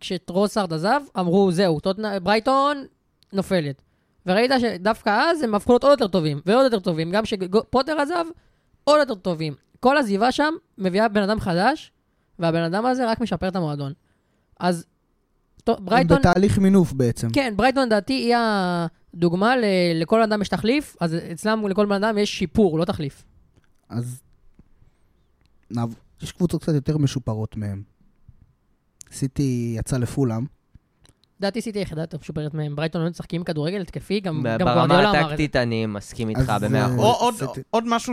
C: כשטרוסארד עזב, אמרו, זהו, ברייטון נופלת. וראית שדווקא אז הם הפכו להיות עוד יותר טובים, ועוד יותר טובים. גם כשפוטר עזב, עוד יותר טובים. כל עזיבה שם מביאה בן אדם חדש, והבן אדם הזה רק משפר את המועדון. אז טוב,
A: הם
C: ברייטון...
A: בתהליך מינוף בעצם.
C: כן, ברייטון לדעתי היא הדוגמה ל- לכל אדם יש תחליף, אז אצלם לכל בן אדם יש שיפור, לא תחליף.
A: אז. יש קבוצות קצת יותר משופרות מהם. סיטי יצא לפולאם,
C: לדעתי סיטי היחידה יותר משופרת מהם. ברייטון לא משחקים כדורגל התקפי, גם
D: ברמה
C: גוארדיולה אמר את זה.
D: הטקטית אני מסכים איתך במאה
A: אה,
D: אחוז.
B: עוד- משהו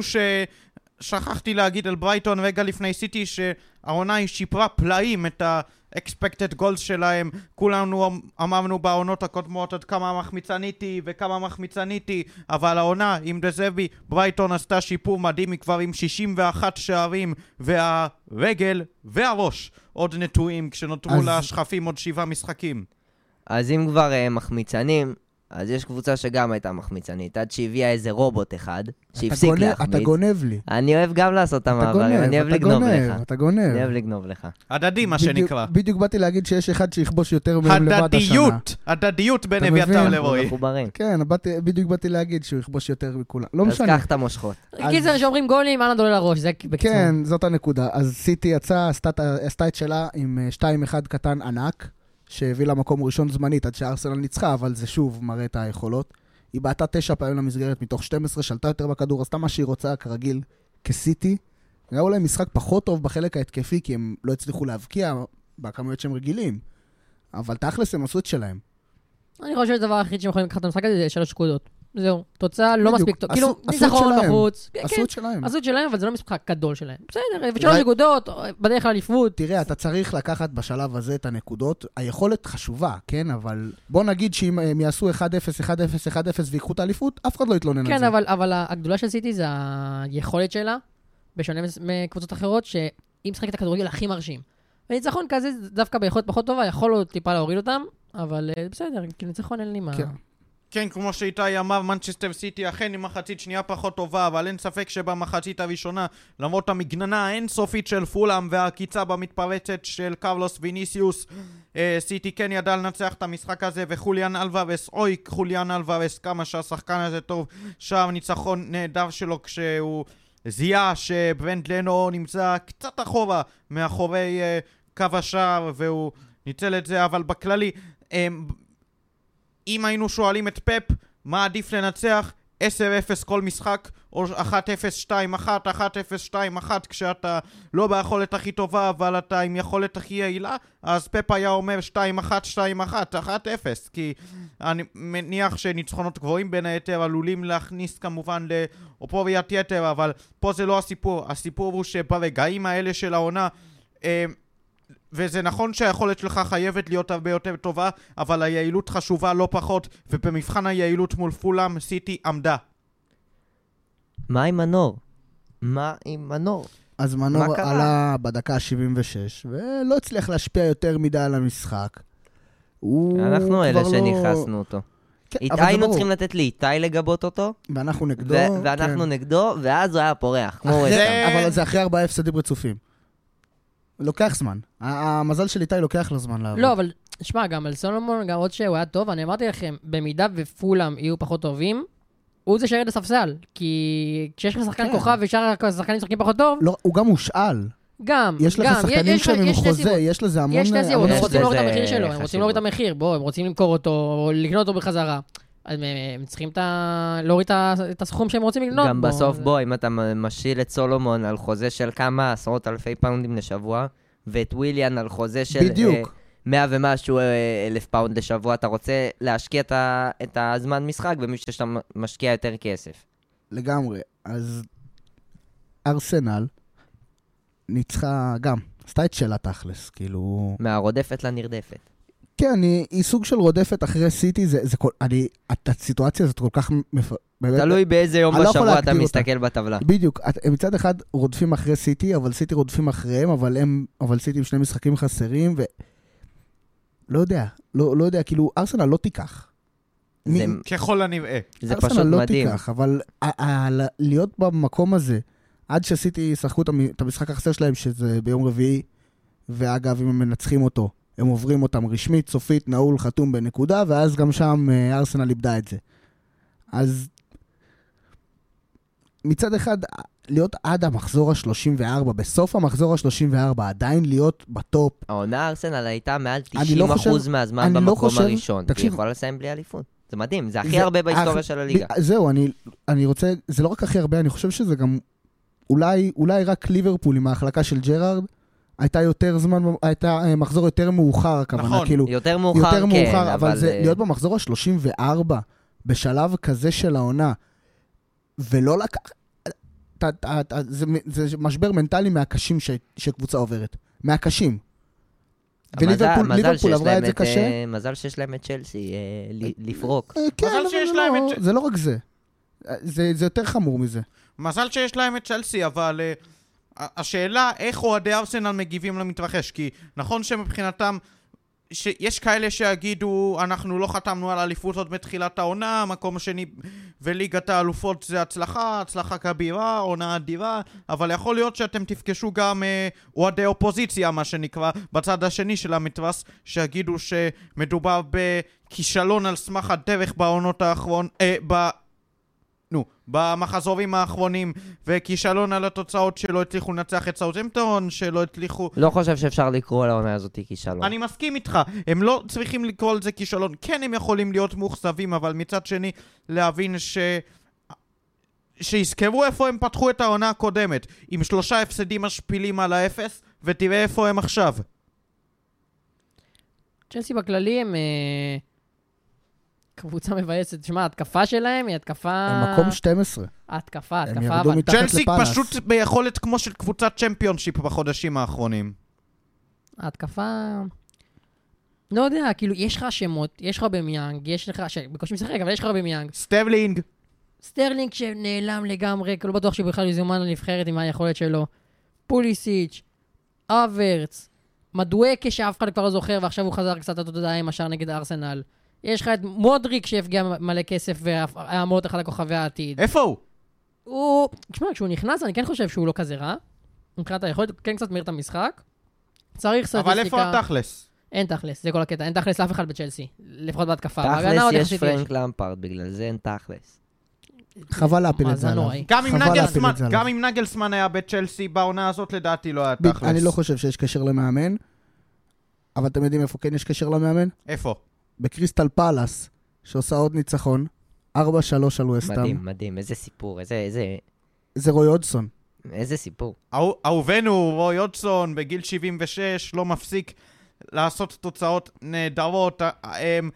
B: ששכחתי להגיד על ברייטון רגע לפני סיטי, שהעונה היא שיפרה פלאים את ה-expected goals שלהם. כולנו אמרנו בעונות הקודמות עד כמה מחמיצנית היא וכמה מחמיצנית היא, אבל העונה עם דזבי, ברייטון עשתה שיפור מדהים, היא כבר עם 61 שערים, והרגל והראש עוד נטועים, כשנותרו
A: אז-
B: לה שכפים עוד שבעה משחקים.
D: אז אם כבר אה, מחמיצנים, אז יש קבוצה שגם הייתה מחמיצנית, עד שהביאה איזה רובוט אחד,
A: אתה
D: שהפסיק
A: גונב-
D: להחמיץ.
A: אתה גונב לי.
D: אני אוהב גם לעשות את
A: אתה
D: המעברים,
A: גונב,
D: אני אוהב
A: אתה
D: לגנוב
A: גונב,
D: לך.
A: אתה גונב.
D: אני אוהב לגנוב לך.
B: הדדי, מה
A: בדיוק-
B: שנקרא.
A: בדיוק באתי להגיד שיש אחד שיכבוש יותר מהם לבד השנה.
B: הדדיות! הדדיות בין
A: אתה
B: אביתר
A: מבין?
D: אנחנו
B: לרועי.
D: מחוברים.
A: כן, באתי- בדיוק באתי להגיד שהוא יכבוש יותר מכולם. לא
D: אז
A: משנה.
D: קח את המושכות.
A: אז-
C: קיצר, שאומרים גולים, אנא דולה לראש, זה בקיצור.
A: כן, זאת הנקודה. אז סיטי יצאה, עשתה את שלה עם אה, 2-1 קטן ענק, שהביא לה מקום ראשון זמנית עד שארסנל ניצחה, אבל זה שוב מראה את היכולות. היא בעטה תשע פעמים למסגרת מתוך 12, שלטה יותר בכדור, עשתה מה שהיא רוצה, כרגיל, כסיטי, היה אולי משחק פחות טוב בחלק ההתקפי, כי הם לא הצליחו להבקיע בכמויות שהם רגילים, אבל תכלס הם עשו את שלהם.
C: אני חושב שהדבר היחיד שהם יכולים לקחת את המשחק הזה זה שלוש נקודות. זהו, תוצאה לא. מספיק טוב.
A: עשו-
C: כאילו, ניצחון. בחוץ. כן,
A: עשו
C: כן,
A: את שלהם.
C: עשו שלהם, אבל זה לא משחק גדול שלהם. בסדר, ושלוש נקודות, בדרך לאליפות.
A: תראה, אתה צריך לקחת בשלב הזה את הנקודות. היכולת חשובה, כן? אבל בוא נגיד שאם הם יעשו 1-0, 1-0, 1-0 ויקחו את האליפות, אף אחד לא יתלונן על
C: כן,
A: זה.
C: אבל, אבל הגדולה של סיטי זה היכולת שלה, בשונה מקבוצות אחרות, שהיא משחקת את הכדורגל הכי מרשים. וניצחון כזה, דווקא ביכולת פחות טובה, יכול עוד טיפה להוריד אותם, אבל אה, בסדר, כאילו ניצחון אין לי מה...
A: כן.
B: כמו שאיתי אמר, מנצ'סטר סיטי אכן עם מחצית שנייה פחות טובה, אבל אין ספק שבמחצית הראשונה, למרות המגננה האינסופית של פולאם והעקיצה במתפרצת של קרלוס ויניסיוס, אה, סיטי כן ידע לנצח את המשחק הזה, וחוליאן אלוורס, אוי חוליאן אלוורס, כמה שהשחקן הזה טוב, שער ניצחון נהדר שלו כשהוא זיהה שברנד לנו נמצא קצת אחורה מאחורי אה, קו השער, והוא ניצל את זה, אבל בכללי, אה, אם היינו שואלים את פפ מה עדיף לנצח? 10-0 כל משחק או 1-0-2-1, 1-0-2-1 כשאתה לא ביכולת הכי טובה אבל אתה עם יכולת הכי יעילה? אז פפ היה אומר 2-1, 2-1, 1-0 כי אני מניח שניצחונות גבוהים בין היתר עלולים להכניס כמובן לאופוריית יתר אבל פה זה לא הסיפור, הסיפור הוא שברגעים האלה של העונה אה, וזה נכון שהיכולת שלך חייבת להיות הרבה יותר טובה, אבל היעילות חשובה לא פחות, ובמבחן היעילות מול פולאם, סיטי עמדה.
D: מה עם מנור? מה עם מנור?
A: אז מנור? עלה בדקה ה-76, ולא הצליח להשפיע יותר מדי על המשחק.
D: אנחנו אלה
A: לא-
D: שנכנסנו אותו.
A: כן,
D: היינו
A: ברור.
D: צריכים לתת לאיתי לגבות אותו,
A: ואנחנו נגדו.
D: ו- ואנחנו
A: כן.
D: נגדו, ואז הוא היה פורח, כמו
A: אחרי-. אבל זה אחרי ארבעה הפסדים רצופים. לוקח זמן. המזל של איתי לוקח לו זמן לעבוד.
C: לא, אבל שמע, גם על סולומון, למרות שהוא היה טוב, אני אמרתי לכם, במידה ופולאם יהיו פחות טובים, הוא זה שירד לספסל. כי כשיש לך שחקן
A: כן.
C: כוכב ושאר השחקנים משחקים פחות טוב,
A: לא, הוא גם מושאל.
C: גם,
A: יש לך
C: גם,
A: שחקנים
C: יש-
A: שהם עם חוזה,
C: סיבות.
A: יש לזה המון...
C: יש שתי סיבות, הם רוצים להוריד את המחיר שלו, הם. רוצים להוריד את המחיר, בואו, הם רוצים למכור אותו, או לקנות אותו בחזרה. אז הם- הם צריכים את ה- להוריד את הסכום שהם רוצים לקנות
D: גם
C: בו.
D: בסוף, בוא, אם אתה מ- משאיל את סולומון על חוזה של כמה עשרות אלפי פאונדים לשבוע, ואת וויליאן על חוזה של...
A: בדיוק.
D: אה, 100 ומשהו אה, אלף פאונד לשבוע, אתה רוצה להשקיע את ה- את הזמן משחק במי שאתה משקיע יותר כסף.
A: לגמרי. אז ארסנל ניצחה גם, עשתה את שלה תכלס, כאילו...
D: מהרודפת לנרדפת.
A: כן, היא, היא סוג של רודפת אחרי סיטי, זה, זה כל... אני... את הסיטואציה הזאת כל כך... מפ... באמת,
D: תלוי באיזה יום
A: לא
D: בשבוע אתה
A: להגדיר אותה.
D: מסתכל בטבלה.
A: בדיוק, את, הם מצד אחד רודפים אחרי סיטי, אבל סיטי רודפים אחריהם, אבל הם, אבל סיטי עם שני משחקים חסרים, ו... לא יודע, לא, לא יודע, כאילו, ארסנל לא תיקח.
D: זה-
A: מי-
B: ככל הנראה.
D: זה
A: ארסנל
D: פשוט
A: לא
D: מדהים.
A: תיקח, אבל ה- ה- ל- להיות במקום הזה, עד שסיטי ישחקו את המשחק החסר שלהם, שזה ביום רביעי, ואגב, אם הם מנצחים אותו, הם עוברים אותם רשמית, סופית, נעול, חתום בנקודה, ואז גם שם אה, ארסנל איבדה את זה. אז מצד אחד, להיות עד המחזור ה-34, בסוף המחזור ה-34, עדיין להיות בטופ,
D: העונה ארסנל הייתה מעל
A: אני לא
D: 90%
A: חושב-
D: מהזמן
A: אני לא
D: במקום
A: חושב-
D: הראשון. והיא
A: תקשיב-
D: יכולה לסיים בלי אליפות. זה מדהים, זה הכי
A: זה-
D: הרבה בהיסטוריה
A: אך-
D: של הליגה.
A: זהו, אני, אני רוצה, זה לא רק הכי הרבה, אני חושב שזה גם, אולי, אולי רק ליברפול עם ההחלקה של ג'רארד, הייתה יותר זמן, הייתה אה, מחזור יותר מאוחר, הכוונה,
B: נכון.
A: כאילו,
D: יותר מאוחר,
A: יותר
D: כן,
A: מאוחר, אבל זה
D: אה,
A: להיות במחזור ה-34, בשלב כזה של העונה, ולא לקח... אתה- אתה- אתה- זה, זה משבר מנטלי מהקשים ש, שקבוצה עוברת. מהקשים. וליברפול
D: מזל
A: ליברפול
D: שיש
A: עברה את זה קשה.
D: אה, מזל שיש להם את צ'לסי לפרוק.
A: כן, אבל לא- זה לא רק זה. זה, זה יותר חמור מזה.
B: מזל שיש להם את צ'לסי, אבל uh, השאלה איך אוהדי ארסנל מגיבים למתרחש, כי נכון שמבחינתם, שיש כאלה שיגידו, אנחנו לא חתמנו על אליפות עוד בתחילת העונה, מקום שני וליגת האלופות זה הצלחה, הצלחה כבירה, עונה אדירה, אבל יכול להיות שאתם תפגשו גם uh, אוהדי אופוזיציה, מה שנקרא, בצד השני של המתרס, שיגידו שמדובר בכישלון על סמך הדרך בעונות האחרון... אה. נו, במחזורים האחרונים, וכישלון על התוצאות שלא הצליחו לנצח את סאוטהמפטון, שלא הצליחו...
D: לא חושב שאפשר לקרוא לעונה הזאת כישלון.
B: אני מסכים איתך, הם לא צריכים לקרוא לזה כישלון. כן, הם יכולים להיות מאוכזבים, אבל מצד שני, להבין ש... שיזכרו איפה הם פתחו את העונה הקודמת, עם שלושה הפסדים משפילים על האפס, ותראה איפה הם עכשיו.
C: צ'לסי בכללי הם אה, קבוצה מבאסת. שמע, ההתקפה שלהם היא התקפה...
A: הם מקום 12.
C: ההתקפה,
A: הם
C: ההתקפה,
A: ירדו. מתחת
B: צ'לסי. פשוט ביכולת כמו של קבוצת צ'מפיונשיפ בחודשים האחרונים.
C: ההתקפה... לא יודע, כאילו, יש לך שמות, יש לך אובמיאנג, יש לך, שבקושי משחק, אבל יש לך אובמיאנג.
B: סטבלינג,
C: סטרלינג שנעלם לגמרי, כי לא בטוח שהוא בכלל יזומן לנבחרת עם היכולת שלו. פוליסיץ', האברץ, מדואקה שאף אחד כבר לא זוכר, ועכשיו הוא חזר קצת לתודעה עם השער נגד ארסנל. יש לך את מודריק שהגיע במלא כסף והיה אמור להיות אחד מכוכבי העתיד.
B: איפה הוא?
C: הוא... תשמע, כשהוא נכנס, אני כן חושב שהוא לא כזה רע. מבחינת היכולת, כן קצת מהיר את המשחק. צריך סטטיסטיקה.
B: אבל איפה התכלס?
C: אין תכלס, זה כל הקטע. אין תכלס לאף אחד בצ'לסי. לפחות בהתקפה.
D: תכלס יש פרנק למפרד, בגלל זה אין תכלס.
A: חבל להפיל את זה עליו.
B: גם אם נגלסמן, היה בצ'לסי בעונה הזאת, לדעתי לא היה תכלס.
A: אני לא חושב שיש קשר למאמן, אבל אתם יודעים איפה כן יש קשר למאמן?
B: איפה?
A: בקריסטל פאלאס, שעושה עוד ניצחון, 4-3 על וסטאם.
D: מדהים, מדהים, איזה סיפור, איזה, איזה,
A: זה רוי הודסון.
D: איזה סיפור.
B: אהו- אהובנו, רוי הודסון, בגיל 76, לא מפסיק לעשות תוצאות נהדרות. אה, אמ,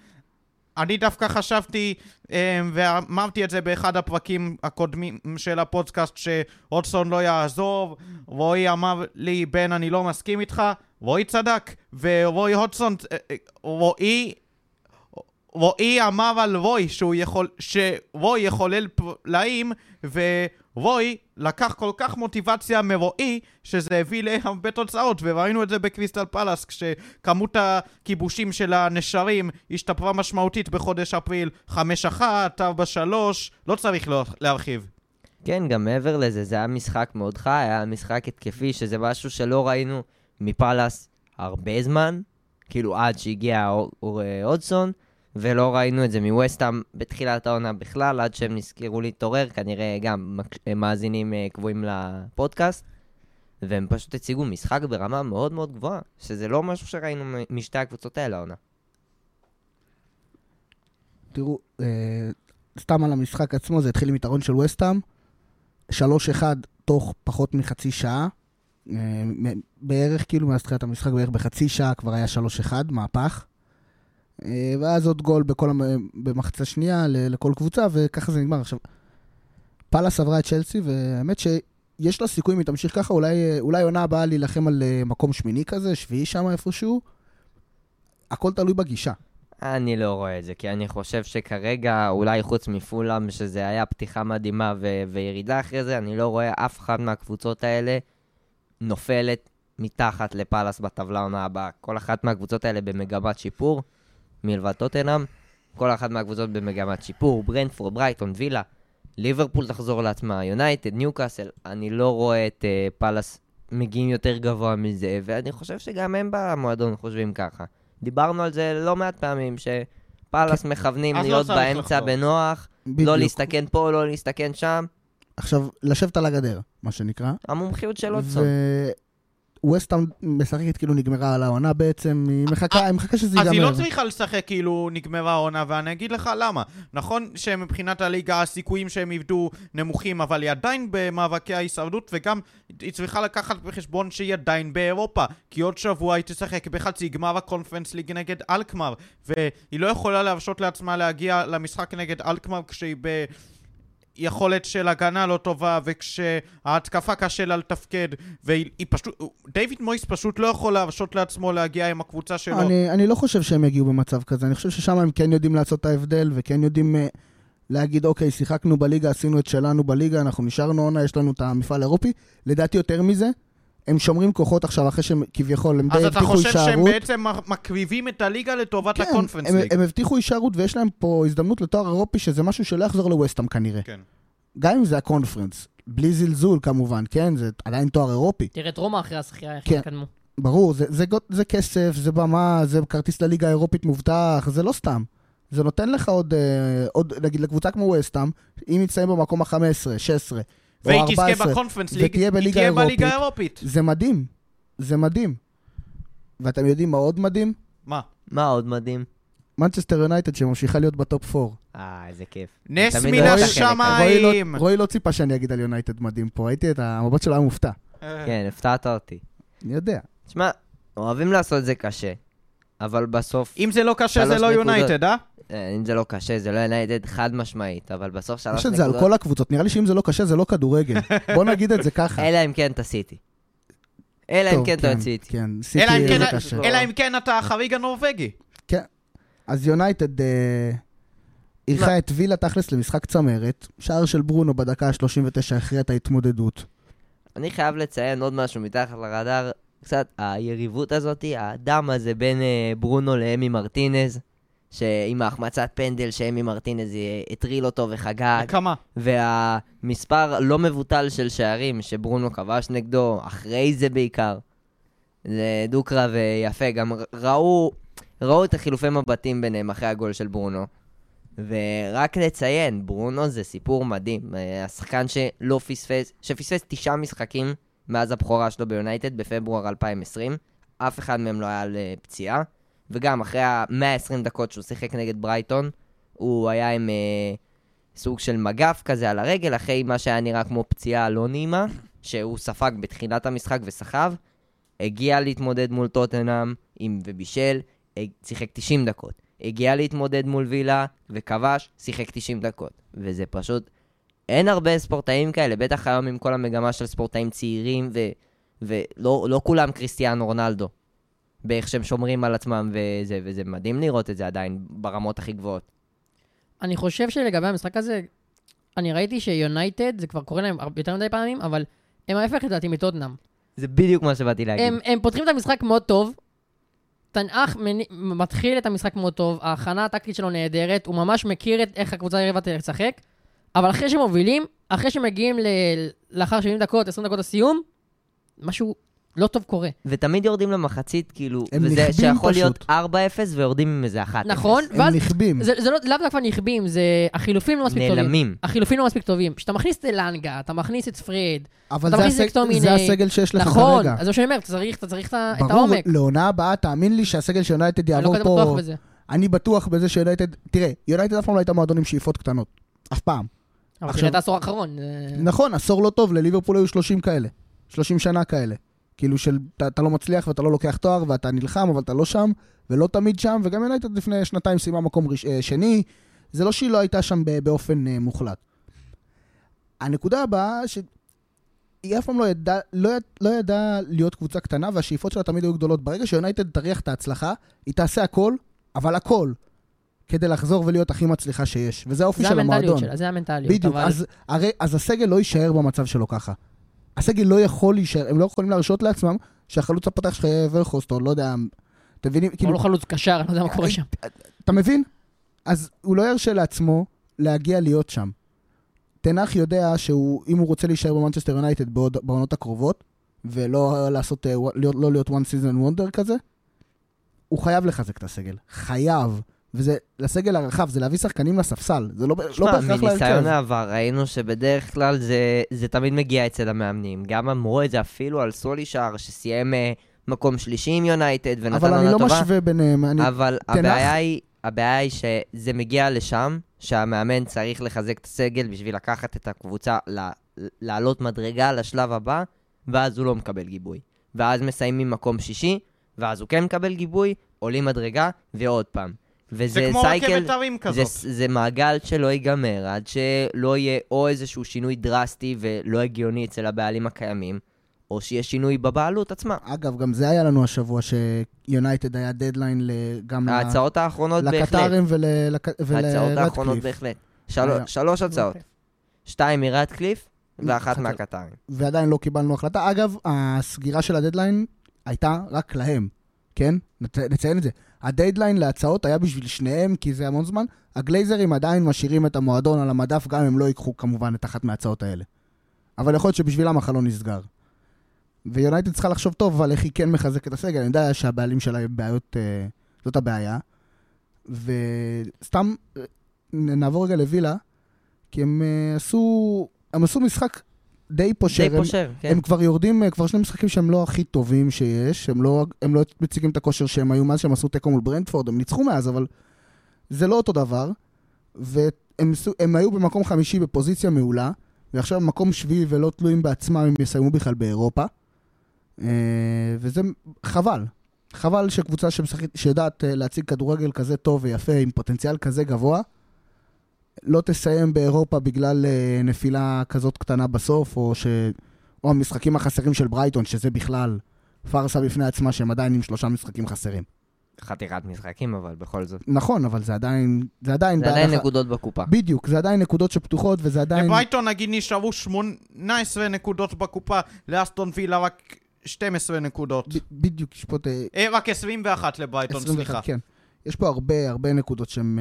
B: אני דווקא חשבתי, אמ, ואמרתי את זה באחד הפרקים הקודמים של הפודקאסט, שהודסון לא יעזוב. רועי אמר לי, בן, אני לא מסכים איתך. רועי צדק, ורועי הודסון, אה, אה, רועי... רועי אמר על רוי שהוא יכול, שרוי יחולל פלאים, ורוי לקח כל כך מוטיבציה מרועי, שזה הביא להרבה תוצאות, וראינו את זה בקריסטל פלאס, כשכמות הכיבושים של הנשרים השתפרה משמעותית בחודש אפריל 5-1, 4-3, לא צריך לה- להרחיב.
D: כן, גם מעבר לזה, זה היה משחק מאוד חי, היה משחק התקפי, שזה משהו שלא ראינו מפאלאס הרבה זמן, כאילו עד שהגיע אה, הודסון, ולא ראינו את זה מווסטהאם בתחילת העונה בכלל, עד שהם נזכרו להתעורר, כנראה גם אה, מאזינים אה, קבועים לפודקאסט, והם פשוט הציגו משחק ברמה מאוד מאוד גבוהה, שזה לא משהו שראינו משתי הקבוצות האלה העונה.
A: תראו, אה, סתם על המשחק עצמו, זה התחיל עם יתרון של וסטאם, 3-1 תוך פחות מחצי שעה. בערך, כאילו, מאז תחילת המשחק, בערך בחצי שעה כבר היה 3-1, מהפך. אה, ואז עוד גול בכל. במחצה שנייה לכל קבוצה, וככה זה נגמר. עכשיו, פאלאס עברה את צ'לסי, והאמת שיש לה סיכוי אם היא תמשיך ככה, אולי, אולי עונה הבאה להילחם על אה, מקום שמיני כזה, שביעי שם איפשהו. הכל תלוי בגישה.
D: אני לא רואה את זה, כי אני חושב שכרגע, אולי חוץ מפולאם, שזה היה פתיחה מדהימה ו- וירידה אחרי זה, אני לא רואה אף אחת מהקבוצות האלה נופלת מתחת לפאלאס בטבלה העונה הבאה. כל אחת מהקבוצות האלה במגמת שיפור, מלבד טוטנאם, כל אחת מהקבוצות במגמת שיפור, ברנטפורד, ברייטון, וילה, ליברפול תחזור לעצמה, יונייטד, ניוקאסל, אני לא רואה את uh, פאלאס מגיעים יותר גבוה מזה, ואני חושב שגם הם במועדון חושבים ככה. דיברנו על זה לא מעט פעמים, שפאלאס מכוונים
B: אז לא
D: להיות
B: צריך
D: באמצע
B: לחזור.
D: בנוח,
A: בדיוק.
D: לא להסתכן פה, לא להסתכן שם.
A: עכשיו, לשבת על הגדר, מה שנקרא.
D: המומחיות של אוטסון.
A: וווסטהאם משחקת כאילו נגמרה על העונה בעצם, היא מחכה, היא מחכה שזה
B: אז היא
A: ייגמר.
B: לא צריכה לשחק כאילו נגמרה העונה, ואני אגיד לך למה. נכון שמבחינת הליגה הסיכויים שהם יבדו נמוכים, אבל היא עדיין במאבקי ההישרדות, וגם היא צריכה לקחת בחשבון שהיא עדיין באירופה. כי עוד שבוע היא תשחק בחצי גמר הקונפרנס ליג נגד אלקמר, והיא לא יכולה להרשות לעצמה להגיע למשחק נגד אלקמר כשהיא ב... יכולת של הגנה לא טובה, וכשההתקפה קשה לה לתפקד, והיא היא פשוט... דיוויד מויס פשוט לא יכול להרשות לעצמו להגיע עם הקבוצה שלו.
A: אני, אני לא חושב שהם יגיעו במצב כזה, אני חושב ששם הם כן יודעים לעשות את ההבדל, וכן יודעים uh, להגיד, אוקיי, שיחקנו בליגה, עשינו את שלנו בליגה, אנחנו נשארנו עונה, יש לנו את המפעל האירופי. לדעתי יותר מזה, הם שומרים כוחות עכשיו, אחרי שהם כביכול, הם די
B: אז אתה
A: הבטיחו
B: חושב שהם
A: הישארות.
B: בעצם מקריבים את הליגה לטובת
A: כן,
B: הקונפרנס
A: הם,
B: ליג?
A: הם הבטיחו הישארות ויש להם פה הזדמנות לתואר אירופי, שזה משהו שלא יחזור לווסטהאם כנראה.
B: כן.
A: גם אם זה הקונפרנס, בלי זלזול כמובן, כן? זה עדיין תואר אירופי.
C: תראה את רומא אחרי הזכייה, איך
A: כן.
C: התקדמו.
A: ברור, זה, זה, גו- זה כסף, זה במה, זה כרטיס לליגה האירופית מובטח, זה לא סתם. זה נותן לך עוד, אה, עוד נגיד לקבוצה כמו וסטאם, אם היא תסיים במקום ה-15, 16 או
B: והיא תזכה
A: 14,
B: בקונפרנס ליג, היא תהיה בליגה
A: האירופית. זה מדהים. זה מדהים. ואתם יודעים מה עוד מדהים?
B: מה?
D: מה עוד מדהים?
A: מנצ'סטר יונייטד שממשיכה להיות ב top 4.
D: אה, איזה כיף.
B: נס מן השמיים!
A: לא- רועי לא ציפה שאני אגיד על יונייטד מדהים פה, ראיתי את המבט שלו היה מופתע.
D: כן, הפתעת אותי.
A: אני יודע.
D: תשמע, אוהבים לעשות את זה קשה, אבל בסוף,
B: אם זה לא קשה, זה לא
D: נקודות.
B: יונייטד, אה?
D: אה, אם זה לא קשה, זה לא יונייטד חד משמעית, אבל בסוף שלוש
A: יש את זה על
D: נקודות,
A: כל הקבוצות, נראה לי שאם זה לא קשה, זה לא כדורגל. בוא נגיד את זה ככה.
D: אלא אם כן אתה סיטי. אלא אם כן אתה סיטי.
A: כן,
B: אלא אם
A: סיטי
B: כן-
A: זה קשה.
B: אלא אם כן אתה החריג הנורבגי.
A: אז יונייטד אה, אירחה את וילה תכלס למשחק צמרת, שער של ברונו בדקה ה-39 הכריע את ההתמודדות.
D: אני חייב לציין עוד משהו מתחת לרדאר, קצת היריבות הזאת, הדם הזה בין אה, ברונו לאמי מרטינז, שעם ההחמצת פנדל שאמי מרטינז אה, הטריל אותו וחגג,
B: כמה?
D: והמספר לא מבוטל של שערים שברונו כבש נגדו, אחרי זה בעיקר. זה דו-קרב אה, יפה, גם ראו, ראו את החילופי מבטים ביניהם אחרי הגול של ברונו. ורק לציין, ברונו זה סיפור מדהים. השחקן שלא פספס, שפספס תשעה משחקים מאז הבכורה שלו ביונייטד בפברואר 2020, אף אחד מהם לא היה על אה, פציעה, וגם אחרי ה-120 דקות שהוא שיחק נגד ברייטון, הוא היה עם אה, סוג של מגף כזה על הרגל, אחרי מה שהיה נראה כמו פציעה לא נעימה, שהוא ספג בתחילת המשחק וסחב, הגיע להתמודד מול טוטנאם עם ובישל, אה, שיחק 90 דקות. הגיע להתמודד מול וילה וכבש, שיחק 90 דקות. וזה פשוט... אין הרבה ספורטאים כאלה, בטח היום עם כל המגמה של ספורטאים צעירים, ו... ולא לא כולם קריסטיאנו רונלדו. באיך שהם שומרים על עצמם, וזה, וזה מדהים לראות את זה עדיין ברמות הכי גבוהות.
C: אני חושב שלגבי המשחק הזה, אני ראיתי שיונייטד, זה כבר קורה להם יותר מדי פעמים, אבל הם ההפך לדעתי מטוטנאם.
D: זה בדיוק מה שבאתי להגיד.
C: הם, הם פותחים את המשחק מאוד טוב, תנאך מני- מתחיל את המשחק מאוד טוב, ההכנה הטקטית שלו נהדרת, הוא ממש מכיר את איך הקבוצה היריבה תשחק, אבל אחרי שמובילים, אחרי שמגיעים ל... לאחר 70 דקות, 20 דקות לסיום, משהו לא טוב קורה.
D: ותמיד יורדים למחצית, כאילו,
A: הם
D: וזה
A: נכבים
D: שיכול
A: פשוט.
D: להיות 4-0 ויורדים עם איזה 1-0.
C: נכון?
A: הם
C: ואז
A: נכבים.
C: זה, זה לא, לאו דווקא נכבים, זה החילופים לא מספיק טובים.
D: נעלמים.
C: החילופים לא מספיק טובים. כשאתה מכניס את אלנגה, אתה מכניס את פריד,
A: אבל
C: אתה
A: זה
C: מכניס את
A: הסג-
C: מקטומיני.
A: זה הסגל שיש לך
C: נכון,
A: כרגע.
C: אז זה מה שאני אומר, אתה צריך, אתה צריך את ה- את
A: ברור,
C: העומק.
A: לעונה הבאה, תאמין לי שהסגל של יונייטד
C: אני לא
A: יעבור
C: כזה בטוח
A: פה...
C: בזה.
A: אני בטוח בזה שיונייטד... תראה, יונייטד אף פעם לא הייתה מועדון עם שאיפות קטנות. אף פעם.
C: אבל
A: עכשיו-
C: תראה את העשור האחרון. זה-
A: נכון, עשור לא טוב, לליברפול היו 30 כאלה. 30 שנה כאלה. כאילו של אתה, אתה לא מצליח ואתה לא לוקח תואר ואתה נלחם, אבל אתה לא שם, ולא תמיד שם, וגם יונייטד לפני שנתיים סיימה מקום ראש, אה, שני. זה לא שהיא לא הייתה שם באופן אה, מוחלט. הנקודה הבאה, שהיא אף פעם לא ידעה לא, יד- לא ידע להיות קבוצה קטנה, והשאיפות שלה תמיד היו גדולות. ברגע שיונייטד תריח את ההצלחה, היא תעשה הכל, אבל הכל, כדי לחזור ולהיות הכי מצליחה שיש. וזה האופי של המועדון.
C: שלה, זה המנטליות.
A: בדיוק,
C: אבל-
A: אז, הרי, אז הסגל לא יישאר במצב שלו ככה. הסגל לא יכול להישאר, הם לא יכולים להרשות לעצמם שהחלוץ הפותח שלך יהיה ורחוסט, או לא יודע, אתם מבינים?
C: הוא
A: כאילו,
C: לא חלוץ קשר, אני לא יודע מה קורה שם.
A: אתה מבין? אז הוא לא ירשה לעצמו להגיע להיות שם. תנח יודע שהוא, אם הוא רוצה להישאר במנצ'סטר יונייטד בעונות הקרובות, ולא לעשות, אה, להיות, לא להיות one season wonder כזה, הוא חייב לחזק את הסגל. חייב. וזה, לסגל הרחב, זה להביא שחקנים לספסל. זה לא, לא בהכרח
D: מניסיון
A: להרכב.
D: העבר ראינו שבדרך כלל זה, זה תמיד מגיע אצל המאמנים. גם אמרו את זה אפילו על סולישאר, שסיים אה, מקום שלישי עם יונייטד ונתן
A: אבל
D: עונה
A: אני לא
D: טובה.
A: משווה ביניהם. אני,
D: אבל
A: תנח-
D: הבעיה היא, הבעיה היא שזה מגיע לשם, שהמאמן צריך לחזק את הסגל בשביל לקחת את הקבוצה, לעלות מדרגה לשלב הבא, ואז הוא לא מקבל גיבוי. ואז מסיימים מקום שישי, ואז הוא כן מקבל גיבוי, עולים מדרגה, ועוד פעם.
B: זה
D: וזה
B: כמו
D: סייקל,
B: רכבת הרים
D: זה,
B: כזאת.
D: זה מעגל שלא ייגמר, עד שלא יהיה או איזשהו שינוי דרסטי ולא הגיוני אצל הבעלים הקיימים, או שיהיה שינוי בבעלות עצמה.
A: אגב, גם זה היה לנו השבוע, שיונייטד היה דדליין ל- גם
D: ההצעות האחרונות בהחלט.
A: לקטארים ולרדקליף.
D: ההצעות האחרונות בהחלט. שלוש הצעות. שתיים מרדקליף ואחת
A: אחת-
D: מהקטארים.
A: ועדיין לא קיבלנו החלטה. אגב, הסגירה של הדדליין הייתה רק להם, כן? נת- נציין את זה. הדדליין להצעות היה בשביל שניהם, כי זה המון זמן. הגלייזרים עדיין משאירים את המועדון על המדף, גם אם לא ייקחו כמובן את אחת מההצעות האלה. אבל יכול להיות שבשבילם החלון נסגר. ויונייטד צריכה לחשוב טוב על איך היא כן מחזקת את הסגל. אני יודע שהבעלים שלה הם בעיות, אה, זאת הבעיה. וסתם, נעבור רגע לווילה, כי הם אה, עשו, הם עשו משחק די פושר.
D: די
A: הם-
D: פושר, כן.
A: הם כבר יורדים, אה, כבר שני משחקים שהם לא הכי טובים שיש, הם לא, הם לא מציגים את הכושר שהם היו מאז שהם עשו תיקו מול ברנדפורד, הם ניצחו מאז, אבל זה לא אותו דבר, והם הם היו במקום חמישי בפוזיציה מעולה, ועכשיו במקום שביעי ולא תלויים בעצמם אם יסיימו בכלל באירופה. אה, וזה חבל. חבל שקבוצה שמשחקת, שיודעת אה, להציג כדורגל כזה טוב ויפה, עם פוטנציאל כזה גבוה, לא תסיים באירופה בגלל אה, נפילה כזאת קטנה בסוף, או, ש... או המשחקים החסרים של ברייטון, שזה בכלל פארסה בפני עצמה, שהם עדיין עם שלושה משחקים חסרים.
D: חתיכת משחקים, אבל בכל זאת.
A: נכון, אבל זה עדיין... זה עדיין...
D: זה עדיין נקודות בקופה.
A: בדיוק, זה עדיין נקודות שפתוחות, וזה עדיין...
B: לברייטון נגיד נשארו 18 נקודות בקופה, לאסטון וילה רק 12 נקודות.
A: ב- בדיוק, יש פה את... אה,
B: אה, רק 21 לברייטון,
A: 21,
B: סליחה.
A: כן. יש פה הרבה, הרבה נקודות שהן...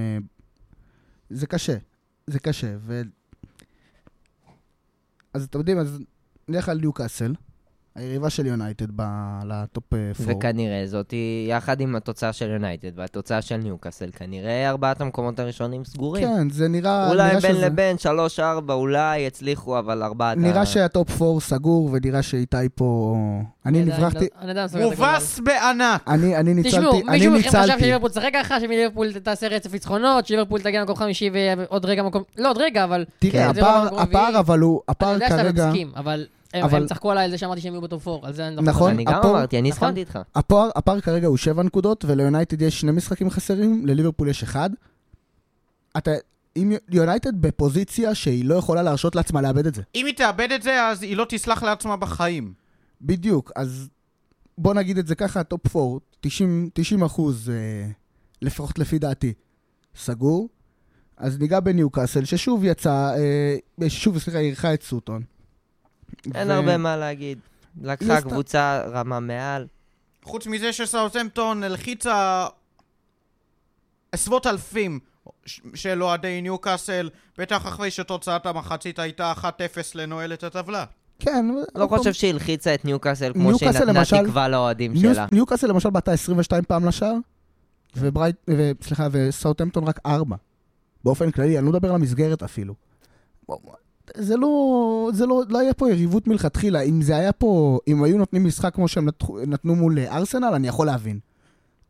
A: זה קשה. זה קשה, ו... אז אתם יודעים, אז נלך על ניוקאסל, היריבה של יונייטד ב- לטופ 4.
D: וכנראה זאת היא, יחד עם התוצאה של יונייטד והתוצאה של ניוקאסל, כנראה ארבעת המקומות הראשונים סגורים.
A: כן, זה נראה...
D: אולי
A: נראה
D: בין
A: שזה-
D: לבין, שלוש, ארבע, אולי יצליחו, אבל ארבעת ה...
A: נראה שהטופ 4 סגור, ונראה שאיתי פה... אני נברחתי...
C: לא- אני לא.
B: מובס בענק!
A: אני אני ניצלתי...
C: תשמעו,
A: אני
C: מישהו מכם חשב. שליברפול תשחק ככה, שליברפול תעשה רצף ניצחונות, שליברפול תגיע למקום חמישי ועוד רגע מקום... לא, עוד רגע, אבל...
A: תראה,
C: לא
A: הפער. אבל הוא...
C: אני
A: הפער
C: יודע שאתה. מסכים, אבל
A: אבל-
C: הם צחקו עליי על זה שאמרתי שהם יהיו ב top 4, על זה אני לא
A: נכון.
D: אני גם
A: הפועל-
D: אמרתי, אני
C: נכון.
D: הסכמתי איתך.
A: הפער, הפער כרגע הוא שבע נקודות, וליונייטד יש שני משחקים חסרים, לליברפול יש אחד. אתה, אם יונייטד בפוזיציה שהיא לא יכולה להרשות לעצמה לאבד את זה.
B: אם היא תאבד את זה, אז היא לא תסלח לעצמה בחיים.
A: בדיוק, אז בוא נגיד את זה ככה, top 4, 90, 90 אחוז, אה, לפחות לפי דעתי, סגור. אז ניגע בניוקאסל, ששוב יצא, אה, שוב, סליחה, אירחה את סוטון.
D: אין
A: ו-
D: הרבה מה להגיד. לקחה
A: עשתה-
D: קבוצה רמה מעל.
B: חוץ מזה שסאוטהמפטון הלחיצה עשרות אלפים של אוהדי ניוקאסל, בטח אחרי שתוצאת המחצית הייתה 1-0 לנועל את הטבלה.
A: כן,
D: לא חושב שהיא הלחיצה את ניוקאסל כמו שהיא נתנה
A: למשל-
D: תקווה לאוהדים
A: ניו-
D: שלה.
A: ניוקאסל למשל בעטה 22 פעם לשער, וברייט, ו- סליחה, וסאוטהמפטון רק 4. באופן כללי, אני לא מדבר על המסגרת אפילו. זה לא, זה לא, לא היה פה יריבות מלכתחילה. אם זה היה פה, אם היו נותנים משחק כמו שהם נתנו מול ארסנל, אני יכול להבין.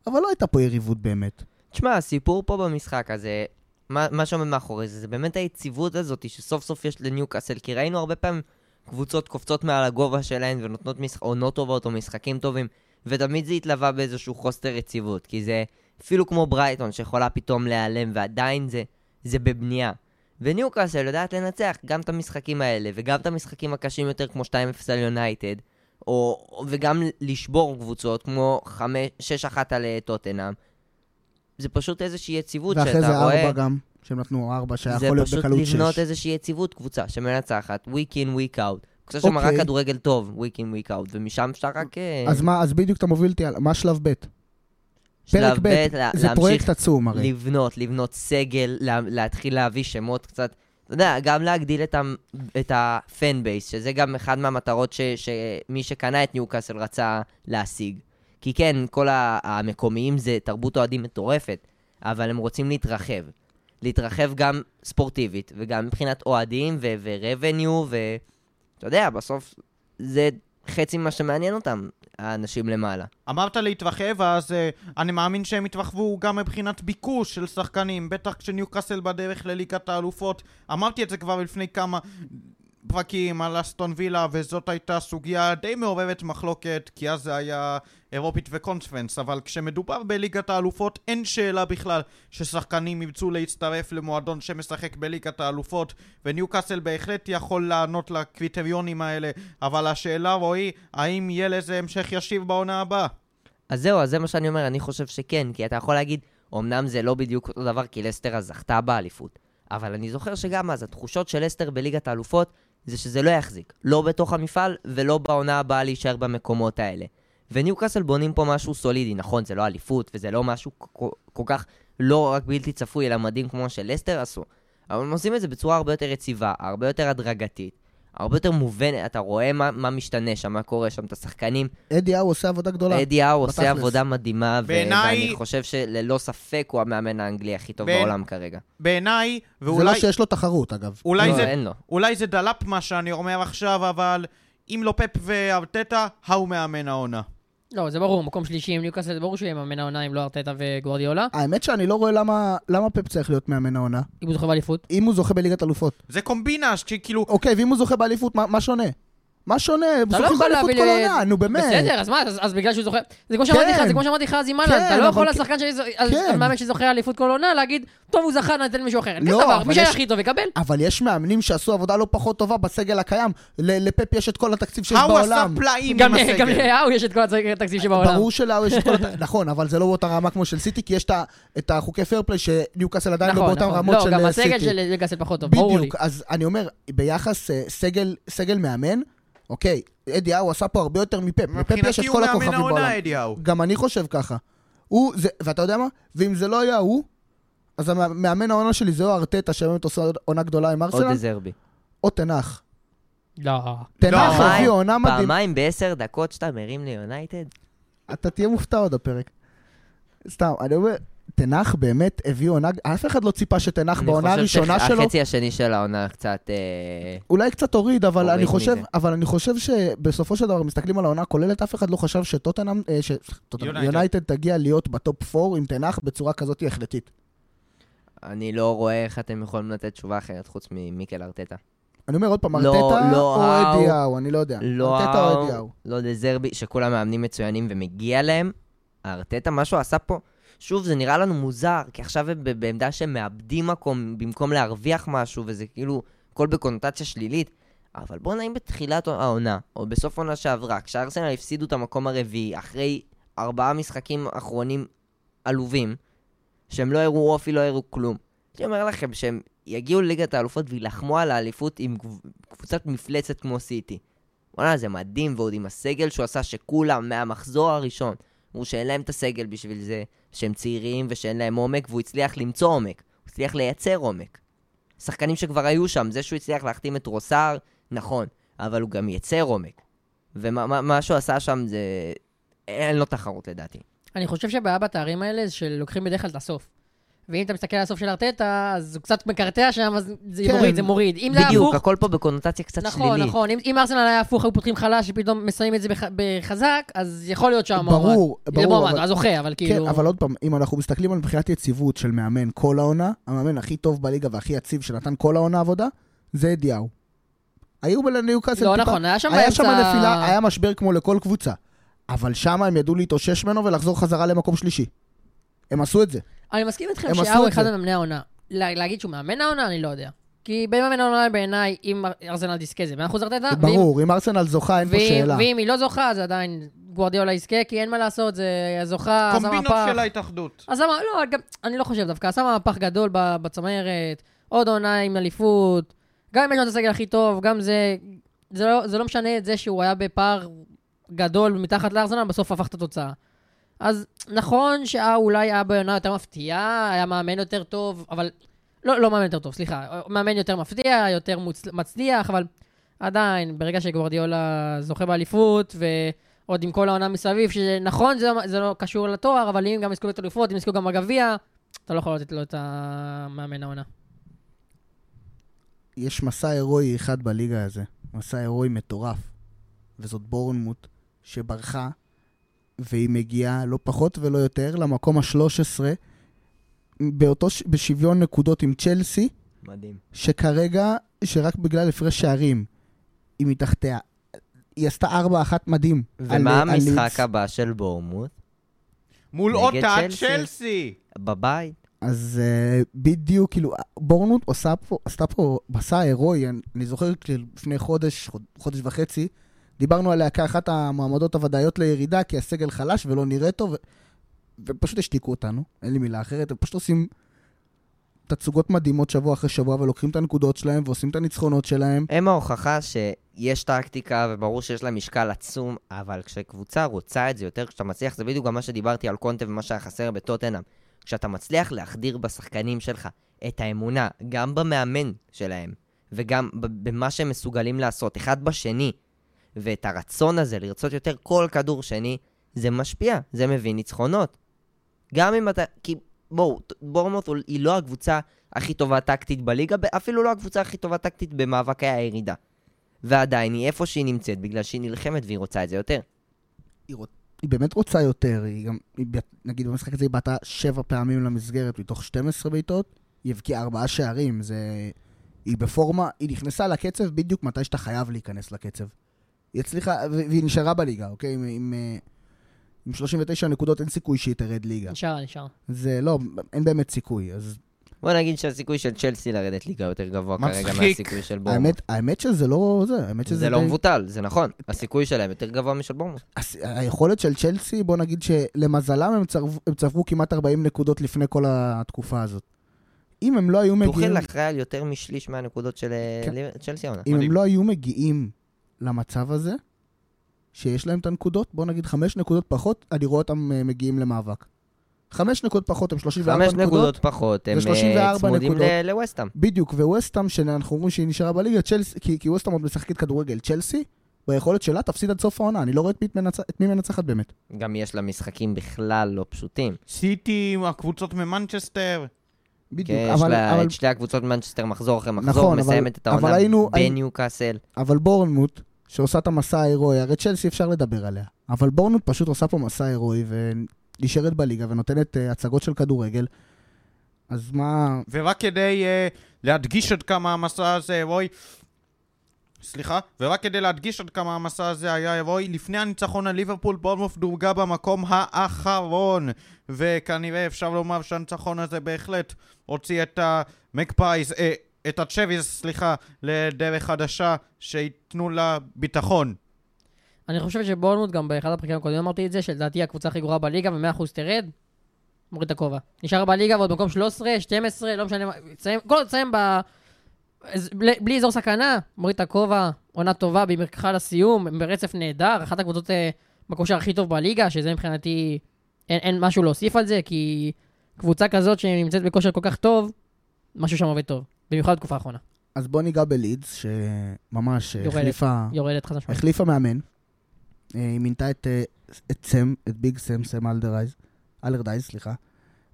A: אבל לא הייתה פה יריבות באמת.
D: תשמע, הסיפור פה במשחק הזה, מה, מה שעומד מאחורי זה, זה באמת היציבות הזאת שסוף סוף יש לניוקאסל, כי ראינו הרבה פעמים קבוצות קופצות מעל הגובה שלהן ונותנות משח... עונות טובות או משחקים טובים, ותמיד זה התלווה באיזשהו חוסר יציבות, כי זה אפילו כמו ברייטון שיכולה פתאום להיעלם, ועדיין זה, זה בבנייה. וניוקאסל יודעת לנצח גם את המשחקים האלה, וגם את המשחקים הקשים יותר כמו 2-0 על יונייטד, או, וגם לשבור קבוצות כמו 6-1 על אה, טוטנאם. זה פשוט איזושהי יציבות
A: ואחרי
D: שאתה
A: זה
D: רואה.
A: 4 גם, שהם נתנו 4, שהיה
D: זה
A: יכול להיות
D: פשוט
A: בקלות 6.
D: לבנות איזושהי יציבות קבוצה שמנצחת, week in, week out. קבוצה שמראה
A: אוקיי.
D: כדורגל טוב, week in, week out, ומשם אפשר רק... אה,
A: אז מה, אז בדיוק אתה מוביל אותי. מה שלב ב'? פרק ב',
D: לה-
A: זה פרויקט עצום הרי.
D: לבנות, לבנות סגל, לה, להתחיל להביא שמות קצת. אתה יודע, גם להגדיל את, ה, את ה fan base, שזה גם אחד מהמטרות ש, שמי שקנה את ניוקאסל רצה להשיג. כי כן, כל המקומיים זה תרבות אוהדים מטורפת, אבל הם רוצים להתרחב. להתרחב גם ספורטיבית, וגם מבחינת אוהדים ו- ו-revenue, ואתה יודע, בסוף זה חצי ממה שמעניין אותם, האנשים למעלה.
B: אמרת להתרחב, אז uh, אני מאמין שהם יתרחבו גם מבחינת ביקוש של שחקנים, בטח כשניוקאסל בדרך לליגת האלופות. אמרתי את זה כבר לפני כמה פרקים על אסטון וילה, וזאת הייתה סוגיה די מעוררת מחלוקת, כי אז זה היה אירופית וקונפרנס, אבל כשמדובר בליגת האלופות, אין שאלה בכלל ששחקנים ירצו להצטרף למועדון שמשחק בליגת האלופות, וניוקאסל בהחלט יכול לענות לקריטריונים האלה, אבל השאלה, רועי, האם יהיה לזה המשך ישיר בעונה הבאה?
D: אז זהו, אז זה מה שאני אומר, אני חושב שכן, כי אתה יכול להגיד, אמנם זה לא בדיוק אותו דבר, כי לסטר אז זכתה באליפות, אבל אני זוכר שגם אז התחושות של לסטר בליגת האלופות, זה שזה לא יחזיק, לא בתוך המפעל ולא בעונה הבאה להישאר במקומות האלה. וניוקאסל בונים פה משהו סולידי, נכון, זה לא אליפות, וזה לא משהו כל, כך לא רק בלתי צפוי, אלא מדהים כמו שלסטר עשו, אבל הם עושים את זה בצורה הרבה יותר יציבה, הרבה יותר הדרגתית. הרבה יותר מובנת, אתה רואה מה, מה משתנה שם, מה קורה שם, את השחקנים,
A: אדי האו עושה עבודה גדולה.
D: אדי האו עושה. עבודה מדהימה, ו-
B: בעיניי-
D: ואני חושב שללא ספק הוא המאמן האנגלי הכי טוב
B: בין-
D: בעולם כרגע.
B: בעיניי,
A: זה לא
B: ואולי
A: שיש לו תחרות, אגב.
B: אולי
D: לא,
B: זה,
D: אין לו.
B: אולי זה דלאפ מה שאני אומר עכשיו, אבל אם לא פפ וארטטה, ההוא מאמן העונה.
C: לא, זה ברור, מקום שלישי עם ניוקאסל, זה ברור שהוא יהיה מאמן העונה אם לא ארטטה וגוורדיולה.
A: האמת שאני לא רואה למה, למה פפ צריך להיות מאמן העונה.
C: אם הוא זוכה באליפות.
A: אם הוא זוכה בליגת אלופות.
B: זה קומבינה שכאילו...
A: אוקיי, ואם הוא זוכה באליפות, מה, מה שונה? מה שונה?
C: אתה לא יכול להביא
A: כל העונה, נו באמת.
C: בסדר, אז מה, אז, אז בגלל שהוא זוכה... זה כמו שאמרתי לך,
A: כן.
C: זה כמו שאמרתי לך אז עם
A: כן,
C: אהלן, אתה לא יכול לשחקן שלי, על
A: כן.
C: על מאמן שזוכה אליפות כל עונה, להגיד, טוב, הוא זכה, ניתן למישהו אחר.
A: לא,
C: דבר, מי שהיה הכי טוב יקבל.
A: אבל יש מאמנים שעשו עבודה לא פחות טובה בסגל הקיים. ל- לפפ יש את כל התקציב שיש
B: ההוא עשה
A: בעולם.
B: פלאים
C: גם
B: עם
C: גם
B: הסגל.
C: להאו יש את כל התקציב שבעולם.
A: ברור שלאו יש את כל... הת- נכון, אבל זה לא באותה רמה כמו של סיטי, כי יש את החוקי פיירפליי שניוקאסל עדיין לא
C: נכון,
A: באותן
C: נכון.
A: רמות
C: לא,
A: של
C: גם
A: אה,
C: הסגל
A: סיטי.
C: של ליגאסל פחות טוב, ברור לי.
A: בדיוק, אז אני אומר, ביחס אה, סגל מאמן, אוקיי, אדי האו עשה פה הרבה יותר יש
B: מבחינתי
A: את
B: הוא
A: כל
B: מאמן
A: הכוכבים בעולם.
B: העונה, אדיהו.
A: גם אני חושב ככה. הוא, זה, ואתה יודע מה? ואם זה לא היה הוא, אז המאמן העונה שלי זה או ארטטה, שבאמת עושה עונה גדולה עם
D: או
A: ארסנל,
D: דזרבי.
A: או תנח.
C: לא.
A: תנח
B: פעמיים-
A: הביא עונה מדהים.
D: פעמיים בעשר דקות שאתה מרים ליונייטד?
A: אתה תהיה מופתע עוד הפרק. סתם, אני אומר, תנח באמת הביא עונה, אף אחד לא ציפה שתנח בעונה הראשונה
D: אני
A: שלו,
D: חושב שהחצי השני של העונה קצת... אה,
A: אולי קצת הוריד, אבל אני חושב. אבל אני חושב שבסופו של דבר, מסתכלים על העונה הכוללת, אף אחד לא חשב שטוטנאם, אה, ש- טוטנהאם,
B: יונייטד.
A: יונייטד תגיע להיות ב top 4 עם תנח בצורה כזאת החלטית.
D: אני לא רואה איך אתם יכולים לתת תשובה אחרת חוץ ממיקל ארטטה.
A: אני אומר עוד פעם,
D: לא,
A: ארטטה
D: לא
A: או
D: האו.
A: אדי האו, אני לא יודע.
D: לא
A: ארטטה או אדי
D: האו,
A: האו.
D: לא דזרבי, שכולם מאמנים מצוינים ומגיע להם. ארטטה, מה שהוא עשה פה, שוב, זה נראה לנו מוזר, כי עכשיו הם בעמדה שהם מאבדים מקום במקום להרוויח משהו, וזה כאילו, הכל בקונוטציה שלילית. אבל בוא נעים בתחילת העונה, או בסוף העונה שעברה, כשארסנל הפסידו את המקום הרביעי, אחרי ארבעה משחקים אחרונים עלובים, שהם לא הראו אופי, לא הראו כלום. אני אומר לכם שהם יגיעו לליגת האלופות ויילחמו על האליפות עם קב- קבוצת מפלצת כמו סיטי. וואלה, זה מדהים, ועוד עם הסגל שהוא עשה, שכולם מהמחזור הראשון, אמרו שאין להם את הסגל בשביל זה, שהם צעירים ושאין להם עומק, והוא הצליח למצוא עומק. הוא הצליח לייצר עומק. שחקנים שכבר היו שם, זה שהוא הצליח להחתים את רוסר, נכון, אבל הוא גם ייצר עומק. ומה מה- מה שהוא עשה שם זה... אין לו תחרות לדעתי.
C: אני חושב שהבעיה בתארים האלה זה שלוקחים בדרך כלל את הסוף. ואם אתה מסתכל על הסוף של ארטטה, אז הוא קצת מקרטע שם, אז זה
A: כן.
C: מוריד, זה מוריד. אם זה
D: בדיוק,
C: הפוך...
D: הכל פה בקונוטציה קצת
C: נכון,
D: שלילית.
C: נכון. אם, אם ארסנל היה הפוך, היו פותחים חלש, ופתאום מסיימים את זה בח, בחזק, אז יכול להיות שהמועמד.
A: ברור, ברור,
C: למועמד,
A: אבל-
C: הזוכה, אבל כאילו...
A: כן, אבל עוד פעם, אם אנחנו מסתכלים על מבחינת יציבות של מאמן כל העונה, המאמן הכי טוב בליגה והכי יציב שנתן כל העונה עבודה, זה אדיהו. היו בניוקאסל
C: לא
A: טיפה,
C: נכון, היה שם
A: היה שם נפילה, היה משבר כמו לכל קבוצה. אבל שם הם ידעו להתאושש ממנו ולחזור חזרה למקום שלישי. הם עשו את זה.
C: אני מסכים איתכם
A: את
C: אחד. ממאמני העונה. לה- להגיד שהוא מאמן העונה, אני לא יודע. כי במאמן העונה בעיניי, אם ארסנל תזכה זה 100% ארטטה,
A: ברור, אם ארסנל זוכה, אין פה שאלה.
C: ואם היא לא זוכה, זה עדיין גוורדיאולה יזכה, כי אין מה לעשות, זה הזוכה, עשה
B: קומבינות
C: מהפך.
B: של ההתאחדות.
C: עשה, לא, גם, אני לא חושב דווקא, עשה מהפך גדול ב- בצמרת, עוד עונה עם אליפות, גם אם יש לו את הסגל הכי טוב, גם זה, זה לא, זה לא משנה את זה שהוא היה בפער גדול מתחת לארסנל, בסוף הפך את התוצאה. אז נכון שהאו אולי היה בעונה יותר מפתיעה, היה מאמן יותר טוב, אבל... לא, לא מאמן יותר טוב, סליחה. מאמן יותר מפתיע, יותר מוצ... מצליח, אבל עדיין, ברגע שגוורדיולה זוכה באליפות, ועוד עם כל העונה מסביב, שנכון, זה, לא- זה לא קשור לתואר, אבל אם גם יזכו בתאליפות, אם יזכו גם בגביע, אתה לא יכול לתת לו את המאמן העונה.
A: יש מסע הירואי אחד בליגה הזה, מסע הירואי מטורף, וזאת בורנמוט שברחה, והיא מגיעה לא פחות ולא יותר למקום ה-13, באותו, בשוויון נקודות עם צ'לסי,
D: מדהים.
A: שכרגע, שרק בגלל הפרש שערים, היא מתחתיה. היא עשתה 4-1 מדהים.
D: ומה
A: על- על
D: המשחק
A: לידס.
D: הבא של בורמוט?
B: מול אותה
D: צ'לסי. בבית?
A: אז uh, בדיוק, כאילו, בורנות עושה פה, עשתה פה מסע הירואי, אני, אני זוכר לפני חודש, חוד- חודש וחצי, דיברנו עליה כאחת המועמדות הוודאיות לירידה, כי הסגל חלש ולא נראה טוב, ו- ופשוט השתיקו אותנו, אין לי מילה אחרת, הם פשוט עושים תצוגות מדהימות שבוע אחרי שבוע, ולוקחים את הנקודות שלהם ועושים את הניצחונות שלהם.
D: הם ההוכחה שיש טקטיקה, וברור שיש לה משקל עצום, אבל כשקבוצה רוצה את זה יותר, כשאתה מצליח, זה בדיוק גם מה שדיברתי על קונטה ומה שהיה חסר בטוטנאם. כשאתה מצליח להחדיר בשחקנים שלך את האמונה, גם במאמן שלהם, וגם במה שהם מסוגלים לעשות, אחד בשני, ואת הרצון הזה לרצות יותר כל כדור שני, זה משפיע, זה מביא ניצחונות. גם אם אתה... כי בואו, בורמוט היא לא הקבוצה הכי טובה טקטית בליגה, אפילו לא הקבוצה הכי טובה טקטית במאבקי הירידה. ועדיין היא איפה שהיא נמצאת, בגלל שהיא נלחמת והיא רוצה את זה יותר.
A: היא רוצ- היא באמת רוצה יותר, היא גם, היא, נגיד במשחק הזה היא בעטה שבע פעמים למסגרת מתוך 12 בעיטות, היא הבקיעה ארבעה שערים, זה... היא בפורמה, היא נכנסה לקצב בדיוק מתי שאתה חייב להיכנס לקצב. היא הצליחה, והיא נשארה בליגה, אוקיי? עם, עם, אה, עם 39 נקודות אין סיכוי שהיא תרד ליגה.
C: נשאר, נשאר.
A: זה לא, אין באמת סיכוי, אז
D: בוא נגיד שהסיכוי של צ'לסי לרדת ליגה יותר גבוה כרגע
B: מצחיק.
D: מהסיכוי של בורמוס.
A: האמת, האמת שזה לא זה, האמת שזה
D: זה לא
A: די-
D: מבוטל, זה נכון. הסיכוי שלהם יותר גבוה משל בורמוס.
A: הס- היכולת של צ'לסי, בוא נגיד שלמזלם הם, צרב, הם צברו כמעט 40 נקודות לפני כל התקופה הזאת. אם הם לא היו מגיעים,
D: טוחל אחראי על יותר משליש מהנקודות של אה,
A: כן.
D: צ'לסי העונה.
A: אם
B: מדהים.
A: הם לא היו מגיעים למצב הזה, שיש להם את הנקודות, בוא נגיד חמש נקודות פחות, אני רואה אותם אה, מגיעים למאבק. חמש נקודות פחות, הם 34
D: חמש
A: נקודות.
D: נקודות פחות, הם
A: ו- 34
D: אה, צמודים
A: נקודות.
D: ל- לווסטהאם.
A: בדיוק, וווסטהאם, שאנחנו אומרים שהיא נשארה בליגה, צ'לסי, כי, כי ווסטהאם עוד משחקת כדורגל. צ'לסי, ביכולת שלה, תפסיד עד סוף העונה, אני לא רואה את מי מנצ... את מי מנצחת באמת.
D: גם יש לה משחקים בכלל לא פשוטים.
B: סיטי, הקבוצות ממנצ'סטר.
A: בדיוק,
D: כן, יש
A: אבל,
D: לה
A: אבל,
D: את שתי הקבוצות מנצ'סטר מחזור אחרי מחזור,
A: נכון, אבל-
D: מסיימת את
A: אבל
D: העונה
A: היינו-
D: בניוקאסל.
A: אבל בורנמוט, שעושה את המסע ההירואי, הרי צ'לסי אפשר לדבר עליה, אבל בורנמוט פשוט עושה פה מסע הירואי ונשארת בליגה ונותנת uh, הצגות של כדורגל, אז מה...
B: ורק כדי uh, להדגיש עד כמה המסע הזה הירואי... סליחה, ורק כדי להדגיש עד כמה המסע הזה היה הירואי, לפני הניצחון על ליברפול, בורנמוף דורגה במקום האחרון. וכנראה אפשר לומר שהניצחון הזה בהחלט הוציא את המקפייז, אה, את הצ'וויז, סליחה, לדרך חדשה, שייתנו לה ביטחון.
C: אני חושב שבורנמוט, גם באחד הפרקים הקודמים אמרתי את זה, שלדעתי הקבוצה הכי גרועה בליגה, ו-100% תרד, מוריד את הכובע. נשאר בליגה ועוד מקום 13, 12, לא משנה מה, תסיים, כל תסיים ב... בלי אזור סכנה, מוריד את הכובע, עונה טובה, במרקחה לסיום, ברצף נהדר, אחת הקבוצות אה, בכושר הכי טוב בליגה, שזה מבחינתי, אין, אין משהו להוסיף על זה, כי קבוצה כזאת שנמצאת בכושר כל כך טוב, משהו שם עובד טוב, במיוחד בתקופה האחרונה.
A: אז בוא ניגע בלידס, שממש אה,
C: יורדת.
A: החליפה,
C: יורדת חד משמעית.
A: החליפה מאמן. אה, היא מינתה את, אה, את סם, את ביג סם, סם אלדרייז, אלרדייז, סליחה.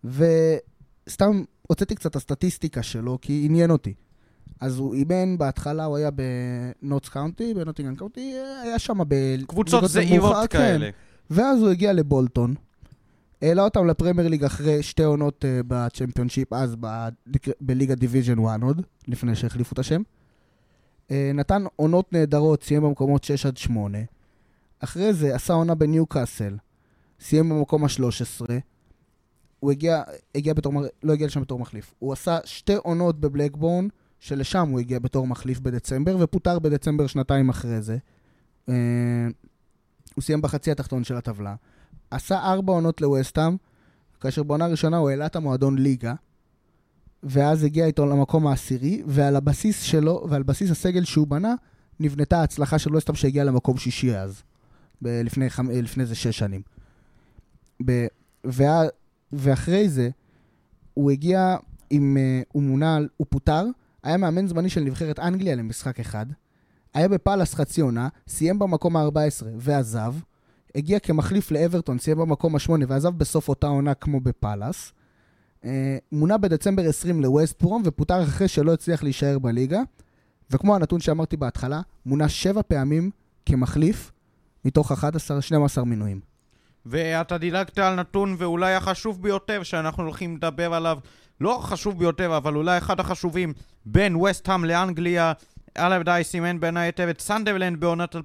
A: וסתם הוצאתי קצת הסטטיסטיקה שלו, כי עניין אותי. אז הוא אימן בהתחלה, הוא היה בנוטס קאונטי, בנוטינגן קאונטי, היה שם ב...
B: קבוצות זעירות
A: נמוכה, כן.
B: כאלה.
A: ואז הוא הגיע לבולטון, העלה אותם לפרמייר ליג אחרי שתי עונות uh, בצ'מפיונשיפ, אז בליגה דיוויז'ן 1 עוד, לפני שהחליפו את השם. Uh, נתן עונות נהדרות, סיים במקומות 6 עד 8. אחרי זה עשה עונה בניו קאסל, סיים במקום ה-13. הוא הגיע, הגיע בתור, לא הגיע לשם בתור מחליף. הוא עשה שתי עונות בבלקבורן, שלשם הוא הגיע בתור מחליף בדצמבר, ופוטר בדצמבר שנתיים אחרי זה. Uh, הוא סיים בחצי התחתון של הטבלה. עשה ארבע עונות לווסטהאם, כאשר בעונה הראשונה הוא העלה את המועדון ליגה, ואז הגיע איתו למקום העשירי, ועל הבסיס שלו, ועל בסיס הסגל שהוא בנה, נבנתה ההצלחה של ווסטהאם שהגיעה למקום שישי אז, ב- לפני, חמ... לפני זה שש שנים. ב... וה... ואחרי זה, הוא הגיע עם... אה, הוא מונה, הוא פוטר, היה מאמן זמני של נבחרת אנגליה למשחק אחד, היה בפאלאס חצי עונה, סיים במקום ה-14 ועזב, הגיע כמחליף לאברטון, סיים במקום ה-8 ועזב בסוף אותה עונה כמו בפאלאס. אה, מונה בדצמבר 20 לווסט ברום ופוטר אחרי שלא הצליח להישאר בליגה. וכמו הנתון שאמרתי בהתחלה, מונה שבע פעמים כמחליף מתוך 11-12 מינויים.
B: ואתה דילגת על נתון ואולי החשוב ביותר שאנחנו הולכים לדבר עליו, לא החשוב ביותר, אבל אולי אחד החשובים, בין וסט-האם לאנגליה. אלרדייס אימן בין היתר את סנדרלנד בעונת 2015-2016,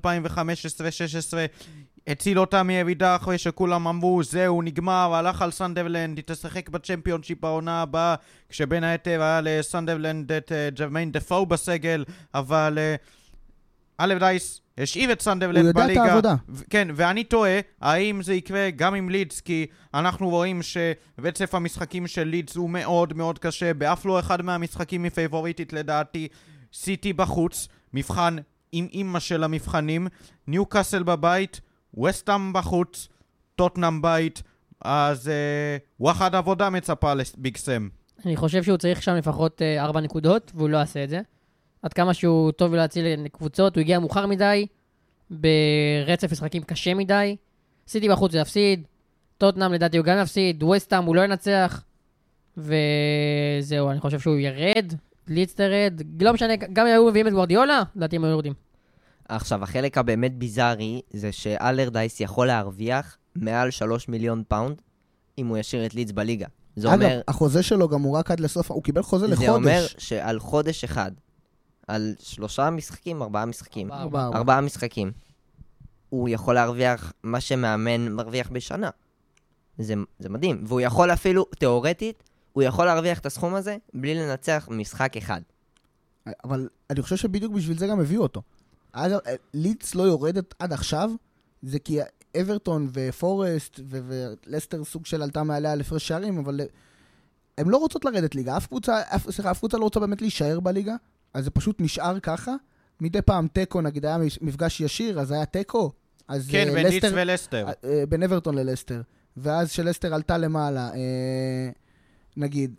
B: הציל אותה מירידה אחרי שכולם אמרו זהו נגמר, הלך על סנדרלנד, היא תשחק בצ'מפיונשיפ העונה הבאה, כשבין היתר היה לסנדרלנד את אה, ג'רמיין דפו בסגל, אבל אה, אלרדייס השאיר את סנדרלנד
A: הוא יודע את
B: בליגה.
A: העבודה.
B: ו- כן, ואני תוהה, האם זה יקרה גם עם לידס, כי אנחנו רואים שרצף המשחקים של לידס הוא מאוד מאוד קשה, באף לא אחד מהמשחקים היא פייבוריטית לדעתי. סיטי בחוץ, מבחן עם אימא של המבחנים, ניו קאסל בבית, ווסטהאם בחוץ, טוטנאם בית, אז אה, וואחד עבודה מצפה לביג סם.
C: אני חושב שהוא צריך שם לפחות אה, נקודות, והוא לא יעשה את זה. עד כמה שהוא טוב להציל קבוצות, הוא הגיע מאוחר מדי, ברצף משחקים קשה מדי. סיטי בחוץ הוא יפסיד, טוטנאם לדעתי הוא גם יפסיד, וסטאם הוא לא ינצח, וזהו, אני חושב שהוא ירד, ליץ תרד, לא משנה, גם אם היו מביאים את גוורדיולה, לדעתי הם היו יורדים.
D: עכשיו, החלק הבאמת ביזארי זה שאלרדייס יכול להרוויח מעל 3 מיליון פאונד אם הוא ישאיר את לידס בליגה. זה
A: אגב,
D: אומר,
A: החוזה שלו גם הוא רק עד לסוף, הוא קיבל חוזה לחודש.
D: זה אומר שעל חודש אחד, על שלושה משחקים, ארבעה משחקים,
C: ארבעה.
A: ארבעה. ארבעה.
D: ארבעה משחקים, הוא יכול להרוויח מה שמאמן מרוויח בשנה. זה, זה מדהים. והוא יכול אפילו, תיאורטית, הוא יכול להרוויח את הסכום הזה בלי לנצח משחק אחד.
A: אבל אני חושב שבדיוק בשביל זה גם הביאו אותו. אגב, לידס לא יורדת עד עכשיו, זה כי אברטון ופורסט ו- ולסטר סוג של עלתה מעליה על הפרש שערים, אבל הן לא רוצות לרדת ליגה. אף קבוצה, אף, סליחה, אף קבוצה לא רוצה באמת להישאר בליגה, אז זה פשוט נשאר ככה. מדי פעם תיקו, נגיד היה מפגש ישיר, אז היה תיקו. אז
B: כן,
A: אה,
B: בין לידס
A: לסטר-
B: ולסטר.
A: אה, בין אברטון ללסטר. ואז שלסטר עלתה למעלה, אה, נגיד,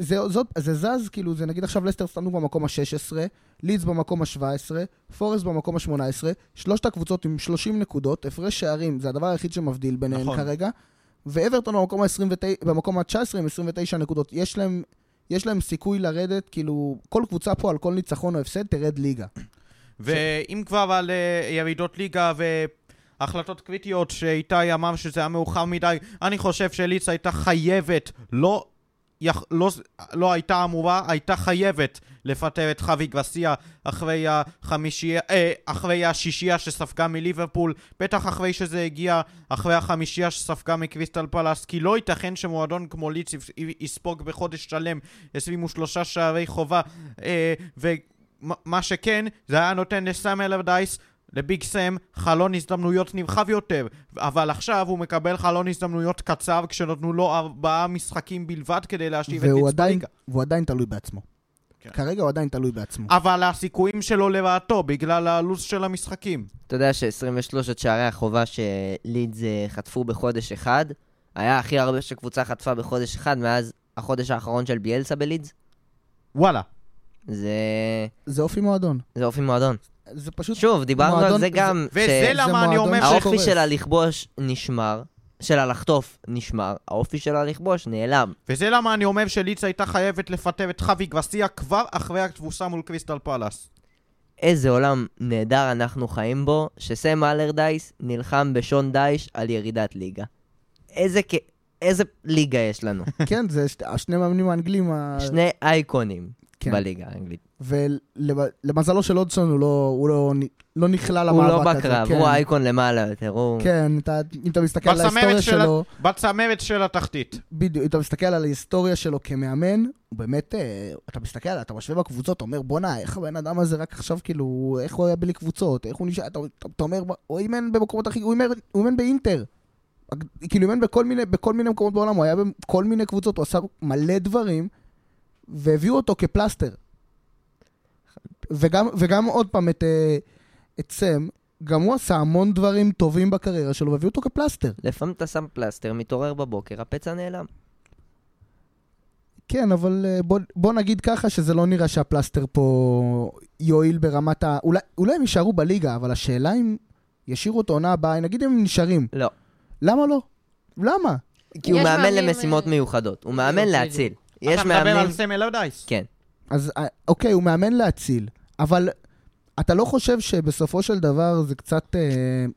A: וזה זאת, זה זז, כאילו, זה נגיד עכשיו לסטר סתנו במקום ה-16, לידס במקום ה-17, פורסט במקום ה-18, שלושת הקבוצות עם 30 נקודות, הפרש שערים, זה הדבר היחיד שמבדיל ביניהן
B: נכון.
A: כרגע, ואברטון במקום ה-29, במקום ה-19 עם 29 נקודות. יש להם, יש להם סיכוי לרדת, כאילו, כל קבוצה פה על כל ניצחון או הפסד תרד ליגה.
B: ואם כבר על אה, ירידות ליגה והחלטות קריטיות שאיתי אמר שזה היה מאוחר מדי, אני חושב שליץ הייתה חייבת, לא, יח, לא, לא הייתה אמורה, הייתה חייבת לפטר את חווי גרסיה אחרי החמישייה, אה, אחרי השישייה שספגה מליברפול, בטח אחרי שזה הגיע אחרי החמישייה שספגה מקריסטל פלאס, כי לא ייתכן שמועדון כמו ליץ יספוג בחודש שלם 23 שערי חובה, אה, ו... מה- שכן, זה היה נותן לסם אלרדייס, לביג סם, חלון הזדמנויות נרחב יותר. אבל עכשיו הוא מקבל חלון הזדמנויות קצר כשנתנו לו ארבעה משחקים בלבד כדי להשיב את בליגה.
A: והוא עדיין תלוי בעצמו.
B: כן.
A: כרגע הוא עדיין תלוי בעצמו.
B: אבל הסיכויים שלו לרעתו בגלל הלו"ז של המשחקים.
D: אתה יודע ש-23 שערי החובה שלידס אה, חטפו בחודש אחד, היה הכי הרבה שקבוצה חטפה בחודש אחד מאז החודש האחרון של ביאלסה בלידס.
B: וואלה.
D: זה,
A: זה אופי מועדון.
D: זה אופי מועדון.
A: זה פשוט...
D: שוב, דיברנו על
A: מועדון-
D: זה גם,
B: וזה
A: זה
B: למה אני אומר
A: שקורס.
D: שהאופי שלה לכבוש נשמר, שלה לחטוף נשמר, האופי שלה לכבוש נעלם.
B: וזה למה אני אומר שליץ הייתה חייבת לפטר את חווי גרסיה כבר אחרי התבוסה מול קריסטל פלאס.
D: איזה עולם נהדר אנחנו חיים בו, שסם אלרדייס נלחם בשון דייש על ירידת ליגה. איזה, כ... איזה ליגה יש לנו.
A: כן, זה שת- השני מאמנים האנגלים. ה-
D: שני אייקונים
A: כן.
D: בליגה האנגלית.
A: ולמזלו של אודסון הוא לא, הוא לא, לא נכלל
D: הוא
A: למאבק
D: לא
A: הזה.
D: בקרב,
A: כן.
D: הוא האייקון למעלה יותר, הוא...
A: כן, אתה, אם אתה מסתכל על ההיסטוריה
B: של
A: שלו,
B: בצמרת של התחתית.
A: בדיוק, אם אתה מסתכל על ההיסטוריה שלו כמאמן, הוא באמת, אה, אתה מסתכל עליו, אתה משווה בקבוצות, אתה אומר, בואנה, איך הבן אדם הזה רק עכשיו, כאילו, איך הוא היה בלי קבוצות, איך הוא נשאר, אתה, אתה, אתה אומר, הוא אימן במקומות הכי, הוא אימן, הוא אימן באינטר. כאילו, הוא אימן בכל מיני, בכל מיני מקומות בעולם, הוא היה בכל מיני קבוצות, הוא עשה מלא דברים, והביאו אותו כפלסטר. וגם, וגם עוד פעם את, אה, את סם, גם הוא עשה המון דברים טובים בקריירה שלו, והביאו אותו כפלסטר.
D: לפעמים אתה שם פלסטר, מתעורר בבוקר, הפצע נעלם.
A: כן, אבל אה, בוא, בוא נגיד ככה שזה לא נראה שהפלסטר פה יועיל ברמת ה... אולי, אולי הם יישארו בליגה, אבל השאלה אם ישאירו אותו עונה הבאה, נגיד הם נשארים.
D: לא.
A: למה לא? למה?
D: כי הוא מאמן למשימות
C: אה,
D: מיוחדות. הוא מאמן
C: בדיוק,
D: להציל. יש
B: אתה מדבר
D: מאמנים...
B: על סם אלרדייס.
D: כן.
A: אז אה, אוקיי, הוא מאמן להציל, אבל אתה לא חושב שבסופו של דבר זה קצת... אה,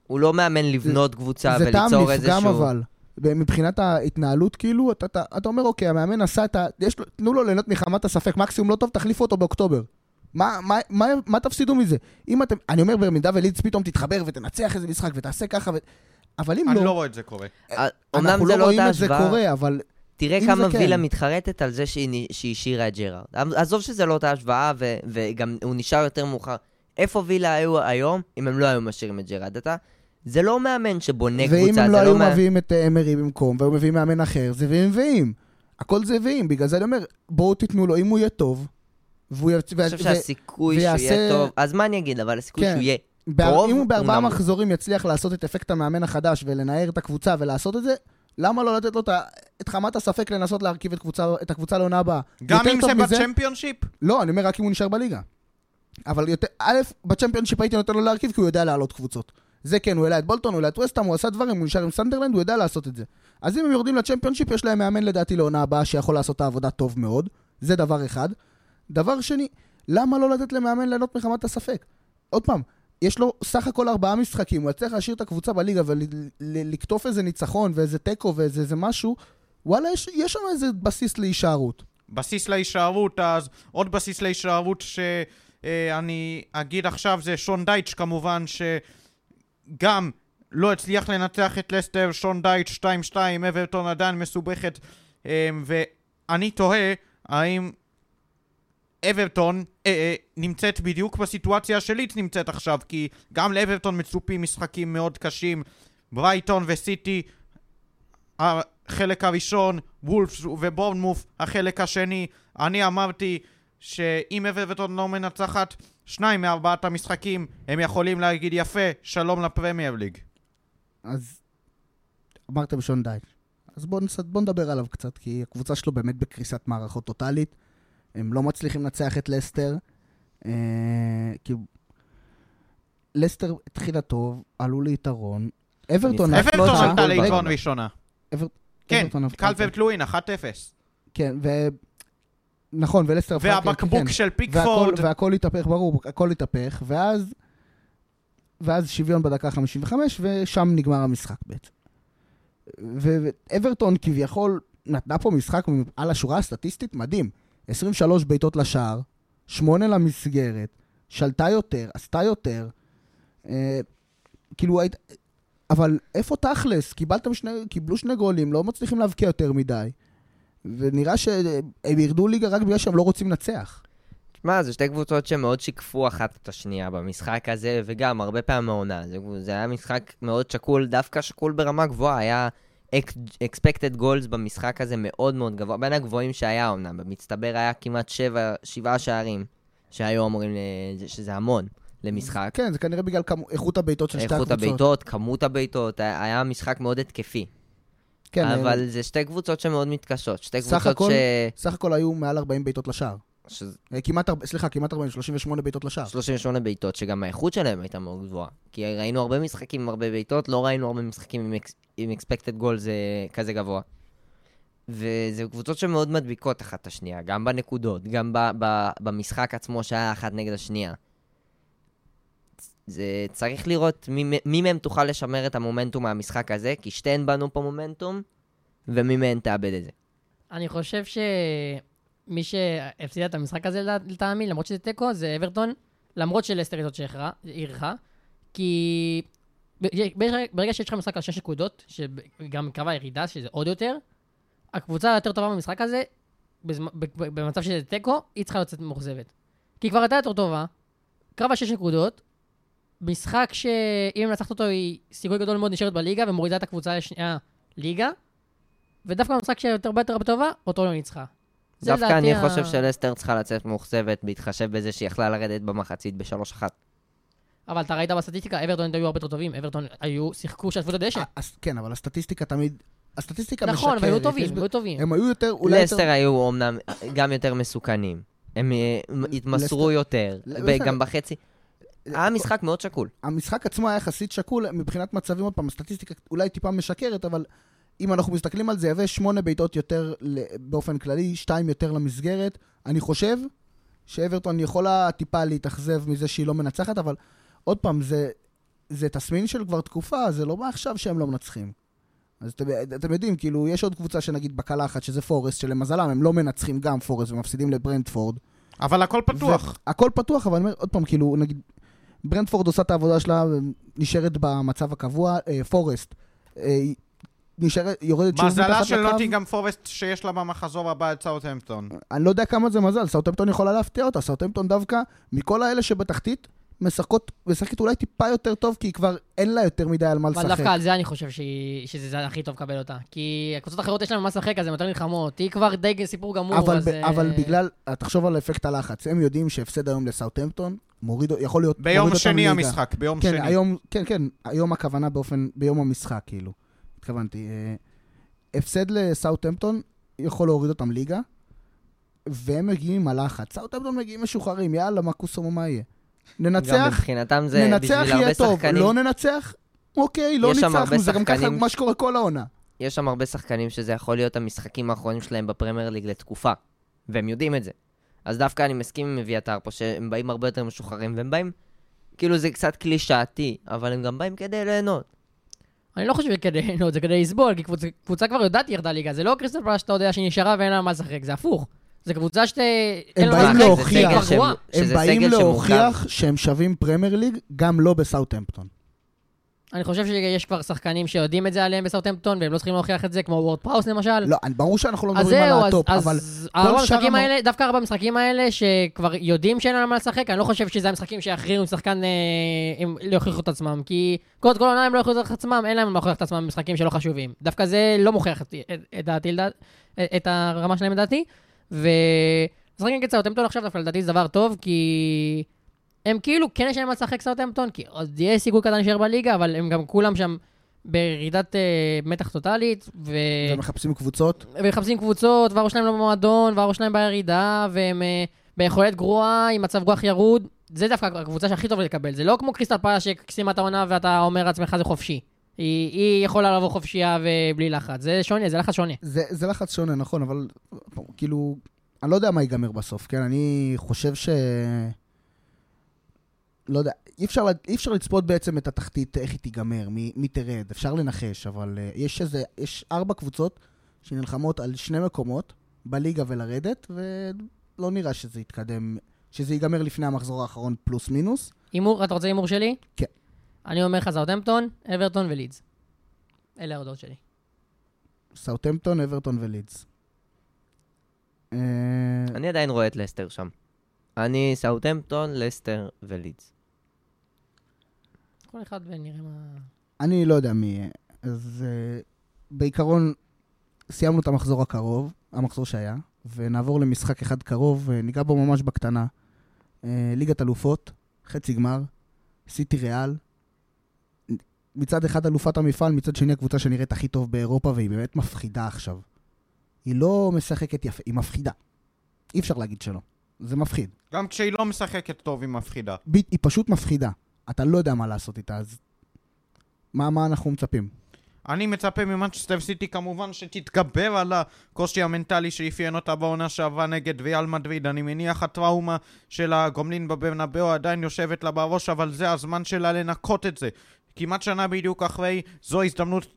D: הוא לא מאמן לבנות קבוצה
A: זה טעם
D: וליצור
A: לפגם
D: איזשהו...
A: אבל. מבחינת ההתנהלות, כאילו, אתה, אתה, אתה אומר, אוקיי, המאמן עשה את ה... יש לו, תנו לו ליהנות מחמת הספק, מקסימום לא טוב, תחליפו אותו באוקטובר. מה, מה, מה, מה תפסידו מזה? אם אתם, אני אומר, במידה ולידס פתאום תתחבר ותנצח איזה משחק ותעשה ככה ו... אבל אם
B: אני
A: לא,
B: לא רואה את זה קורה.
D: אה, אומנם
A: אנחנו
D: זה
A: לא
D: לא
A: רואים
D: אותה
A: את זה
D: השוואה.
A: קורה, אבל
D: תראה כמה
A: כן.
D: וילה מתחרטת על זה שהיא השאירה את ג'רארד. עזוב שזה לא אותה השוואה, ו- וגם הוא נשאר יותר מאוחר. איפה וילה היו היום אם הם לא היו משאירים את ג'רארד? אתה... זה לא מאמן שבונה
A: ואם
D: קבוצה,
A: הם
D: זה
A: לא
D: לא
A: היו. מביאים את אה, אמרי במקום, והיו מביאים מאמן אחר, זה ואים ואים. הכל זה ואם, בגלל זה אני אומר, בואו תיתנו לו, אם הוא יהיה טוב, והוא י...
D: אני חושב שהסיכוי שהוא יהיה טוב... אז מה אני אגיד? אבל הסיכוי
A: כן.
D: שהוא יהיה... טוב,
A: אם הוא בארבעה. מחזורים יצליח לעשות את אפקט המאמן החדש ולנער את הקבוצה ולעשות את זה, למה לא לתת לו את. את הנאת הספק לנסות להרכיב את, קבוצה... את הקבוצה לעונה הבאה?
B: גם אם זה
A: מזה-
B: בצ'מפיונשיפ?
A: לא, אני אומר רק אם הוא נשאר בליגה. אבל יותר, א', בצ'מפיונשיפ הייתי נותן לו להרכיב כי הוא יודע להעלות קבוצות. זה כן, הוא העלה את בולטון, הוא העלה את ווסטהאם, הוא עשה דברים, הוא נשאר עם סנדרלנד, הוא יודע לעשות את זה. אז אם הם יורדים לצ'מפיונשיפ, יש להם מאמן לדעתי לעונה הבאה שיכול לעשות את העבודה טוב מאוד. זה דבר אחד. דבר שני, למה לא לתת למאמן ליהנות מחמת הספק? עוד פעם, יש לו סך הכל ארבעה משחקים, הוא יצליח להשאיר את הקבוצה בליגה ולקטוף איזה ניצחון ואיזה תיקו ואיזה איזה משהו, וואלה, יש, יש שם איזה בסיס להישארות.
B: בסיס להישארות, אז עוד בסיס להישארות שאני אגיד עכשיו זה שון דייטש כמובן, שגם לא הצליח לנצח את לסטר, שון דייטש 2-2, אברטון עדיין מסובכת, אה, ואני תוהה האם אברטון אה, אה, נמצאת בדיוק בסיטואציה שליץ נמצאת עכשיו, כי גם לאברטון מצופים משחקים מאוד קשים, ברייטון וסיטי, החלק הראשון, וולפס ובורנמוף, החלק השני. אני אמרתי שאם אברטון לא מנצחת שניים מארבעת המשחקים, הם יכולים להגיד יפה, שלום לפרמייר ליג.
A: אז אמרתם שון דייץ'. אז בואו בוא נדבר עליו קצת, כי הקבוצה שלו באמת בקריסת מערכות טוטאלית. הם לא מצליחים לנצח את לסטר. אה, כי לסטר התחילה טוב, עלו ליתרון. אברטון...
B: אברטון עלתה ליתרון ראשונה. כן, קלברט לואין, 1-0.
A: כן, ו... נכון, ולסטר...
B: והבקבוק
A: כן.
B: של פיקפורד.
A: והכל התהפך, ברור, הכל התהפך, ואז... ואז שוויון בדקה 55, ושם נגמר המשחק בעצם. ו- ואברטון כביכול נתנה פה משחק על השורה הסטטיסטית מדהים. 23 בעיטות לשער, 8 למסגרת, שלטה יותר, עשתה יותר. אה, כאילו, היית... אבל איפה תכלס? קיבלתם שני, קיבלו שני גולים, לא מצליחים להבקיע יותר מדי. ונראה שהם ירדו ליגה רק בגלל שהם לא רוצים לנצח.
D: שמע, זה שתי קבוצות שמאוד שיקפו אחת את השנייה במשחק הזה, וגם הרבה פעמים העונה. זה, זה היה משחק מאוד שקול, דווקא שקול ברמה גבוהה. היה expected goals במשחק הזה מאוד מאוד גבוה, בין הגבוהים שהיה אומנם. במצטבר היה כמעט שבע, שבעה שערים שהיו אמורים, ל- שזה המון למשחק.
A: כן, זה כנראה בגלל כמו, איכות הבעיטות של שתי
D: איכות
A: הקבוצות.
D: הבעיטות, כמות הבעיטות, היה משחק מאוד התקפי.
A: כן,
D: אבל זה שתי קבוצות שמאוד מתקשות. שתי קבוצות
A: הכל-
D: ש...
A: סך הכל היו מעל 40 בעיטות לשער.
D: שזה
A: אה, כמעט, סליחה, כמעט 40, 38 בעיטות לשער.
D: 38 בעיטות, שגם האיכות שלהם הייתה מאוד גבוהה. כי ראינו הרבה משחקים עם הרבה בעיטות, לא ראינו הרבה משחקים עם, אקס, עם expected goal זה כזה גבוה. וזה קבוצות שמאוד מדביקות אחת את השנייה, גם בנקודות, גם ב, ב, במשחק עצמו שהיה אחת נגד השנייה. זה צריך לראות מי, מי מהם תוכל לשמר את המומנטום מהמשחק הזה, כי שתיהן בנו פה מומנטום, ומי מהן תאבד את זה.
C: אני חושב שמי שהפסידה את המשחק הזה לטעמי, למרות שזה תיקו, זה אברטון, למרות שלסטר היא זאת שאירחה, כי ברגע- שיש לך משחק על שש נקודות, שגם קו הירידה, שזה עוד יותר, הקבוצה היותר טובה במשחק הזה, במצב שזה תיקו, היא צריכה לצאת מאוכזבת. כי היא כבר הייתה יותר טובה, קרב על שש נקודות, משחק שאם היא מנצחת אותו, היא סיכוי גדול מאוד נשארת בליגה ומורידה את הקבוצה לשנייה ליגה, ודווקא במשחק שהיא יותר יותר טובה, אותו לא ניצחה.
D: דווקא אני
C: ה-
D: חושב שלסטר צריכה לצאת מאוכזבת, בהתחשב בזה שהיא יכלה לרדת במחצית ב-3-1.
C: אבל אתה ראית בסטטיסטיקה, אברטון היו הרבה יותר טובים, אברטון היו, שיחקו, שעזבו את הדשא.
A: אה, כן, אבל הסטטיסטיקה תמיד... הסטטיסטיקה משקרת.
C: נכון, אבל היו טובים,
A: ב-
C: היו טובים.
A: הם היו יותר, אולי
D: לסטר
A: יותר...
D: היו אמנם גם יותר מסוכנים. הם אה, התמסרו יותר,
A: לסטר-
D: וגם בחצי. היה משחק מאוד שקול.
A: המשחק עצמו היה יחסית שקול מבחינת מצבים, עוד פעם, הסטטיסטיקה אולי טיפה משקרת, אבל אם אנחנו מסתכלים על זה, יהווה שמונה בעיטות יותר באופן כללי, שתיים יותר למסגרת. אני חושב שאברטון יכולה טיפה להתאכזב מזה שהיא לא מנצחת, אבל עוד פעם, זה, זה תסמין של כבר תקופה, זה לא מעכשיו שהם לא מנצחים. אז אתם, אתם יודעים, כאילו, יש עוד קבוצה שנגיד בקלחת, שזה פורסט, שלמזלם הם לא מנצחים גם פורסט ומפסידים לברנדפורד.
B: אבל הכל פתוח.
A: הכל פתוח, אבל אני אומר, עוד פעם, כאילו, נגיד, ברנדפורד עושה את העבודה שלה, נשארת במצב הקבוע, אה, פורסט, אה, נשארת, יורדת שוב
B: מזלה
A: מתחת
B: של
A: לקו.
B: נוטינגאם פורסט שיש לה במחזור הבא את סאוטהמפטון.
A: אני לא יודע כמה זה מזל, סאוטהמפטון יכולה להפתיע אותה, סאוטהמפטון דווקא, מכל האלה שבתחתית, משחקות, משחקת אולי טיפה יותר טוב, כי כבר אין לה יותר מדי על מה
C: אבל
A: לשחק.
C: דווקא על זה אני חושב שהיא- שזה זה הכי טוב לקבל אותה. כי הקבוצות האחרות יש להן מה לשחק, אז הן יותר נלחמות. היא כבר די סיפור גמור,
A: אבל,
C: אז...
A: ב,
C: אה,
A: אבל בגלל, תחשוב על אפקט הלחץ, הם יודעים שהפסד היום לסאוטהמפטון, מוריד, יכול להיות,
B: ביום שני. המשחק, ביום
A: כן,
B: שני.
A: היום, כן, כן, היום הכוונה באופן, ביום המשחק, כאילו. התכוונתי. אה, הפסד לסאוטהמפטון יכול להוריד אותם ליגה, והם מגיעים עם הלחץ. סאוטהמפטון מגיעים משוחררים, יאללה, מה קוסומו, מה יהיה?
D: גם
A: ננצח,
D: מבחינתם זה
A: ננצח יהיה טוב,
D: שחקנים.
A: לא ננצח, אוקיי, לא ניצחנו, זה גם ככה מה שקורה כל העונה.
D: יש שם הרבה שחקנים שזה יכול להיות המשחקים האחרונים שלהם בפרמייר ליג לתקופה, והם יודעים את זה. אז דווקא אני מסכים עם אביתר פה, שהם באים הרבה יותר משוחררים, והם באים כאילו זה קצת קלישאתי, אבל הם גם באים כדי ליהנות.
C: אני לא חושב שכדי ליהנות, זה כדי לסבול, כי קבוצה, קבוצה כבר יודעת ירדה ליגה, זה לא קריסטל פלאס שאתה יודע שהיא נשארה ואין לה מה לשחק, זה הפוך. זה קבוצה שאתה... מה
A: באים להוכיח. הם באים להוכיח שהם שווים פרמייר ליג, גם לא בסאוטהמפטון.
C: אני חושב שיש כבר שחקנים שיודעים את זה עליהם בסאוטהמפטון, והם לא צריכים להוכיח את זה, כמו וורד פראוס למשל.
A: לא, ברור שאנחנו לא מדברים על
C: זהו, אז,
A: הטופ, אבל
C: אז ארבע
A: שאר
C: המשחקים
A: המ-
C: האלה, דווקא ארבע המשחקים האלה, שכבר יודעים שאין להם מה לשחק, אני לא חושב שזה המשחקים שיכריעו עם שחקן, אה, הם לא יוכיחו את עצמם, כי כל כל עונה הם לא יוכיחו את עצמם, אין להם להוכיח את עצמם במשחקים שלא חשובים. דווקא זה לא מוכיח את, את, את לדעת- את הרמה שלהם לדעתי, ומשחק נגד סאוטהמפטון עכשיו דווקא לדעתי זה דבר טוב, כי הם כאילו, כן יש להם מה לשחק סאוטהמפטון, כי עוד יש סיכוי קטן להישאר בליגה, אבל הם גם כולם שם בירידת אה, מתח טוטאלית, ו...
A: ומחפשים קבוצות.
C: ומחפשים קבוצות, והראש שלהם לא במועדון, והראש שלהם בירידה, והם אה, ביכולת גרועה, עם מצב רוח ירוד. זה דווקא הקבוצה שהכי טוב לקבל. זה לא כמו קריסטל פאלה שסיימה את העונה ואתה אומר לעצמך זה חופשי. היא, היא יכולה לבוא חופשייה ובלי לחץ. זה שונה, זה לחץ שונה.
A: זה, זה לחץ שונה, נכון, אבל כאילו, אני לא יודע מה ייגמר בסוף, כן? אני חושב ש... לא יודע, אי אפשר, אי אפשר לצפות בעצם את התחתית, איך היא תיגמר, מי, מי תרד, אפשר לנחש, אבל uh, יש איזה, יש ארבע קבוצות שנלחמות על שני מקומות בליגה ולרדת, ולא נראה שזה יתקדם, שזה ייגמר לפני המחזור האחרון פלוס מינוס.
C: הימור, אתה רוצה הימור שלי?
A: כן.
C: אני אומר לך זאוטהמפטון, אברטון ולידס. אלה ההודעות שלי.
A: סאוטהמפטון, אברטון ולידס. אה,
D: אני עדיין רואה את לסטר שם. אני סאוטהמפטון, לסטר ולידס.
C: כל אחד ונראה מה...
A: אני לא יודע מי יהיה. אז uh, בעיקרון, סיימנו את המחזור הקרוב, המחזור שהיה, ונעבור למשחק אחד קרוב, uh, ניגע בו ממש בקטנה. Uh, ליגת אלופות, חצי גמר, סיטי ריאל. מצד אחד אלופת המפעל, מצד שני הקבוצה שנראית הכי טוב באירופה, והיא באמת מפחידה עכשיו. היא לא משחקת יפה, היא מפחידה. אי אפשר להגיד שלא. זה מפחיד.
B: גם כשהיא לא משחקת טוב, היא מפחידה.
A: ב- היא פשוט מפחידה. אתה לא יודע מה לעשות איתה, אז... מה, מה אנחנו מצפים?
B: אני מצפה ממנצ'סטר סיטי כמובן שתתגבר על הקושי המנטלי שאפיין אותה בעונה שעברה נגד ריאל מדריד. אני מניח הטראומה של הגומלין בברנבאו עדיין יושבת לה בראש, אבל זה הזמן שלה לנקות את זה. כמעט שנה בדיוק אחרי, זו הזדמנות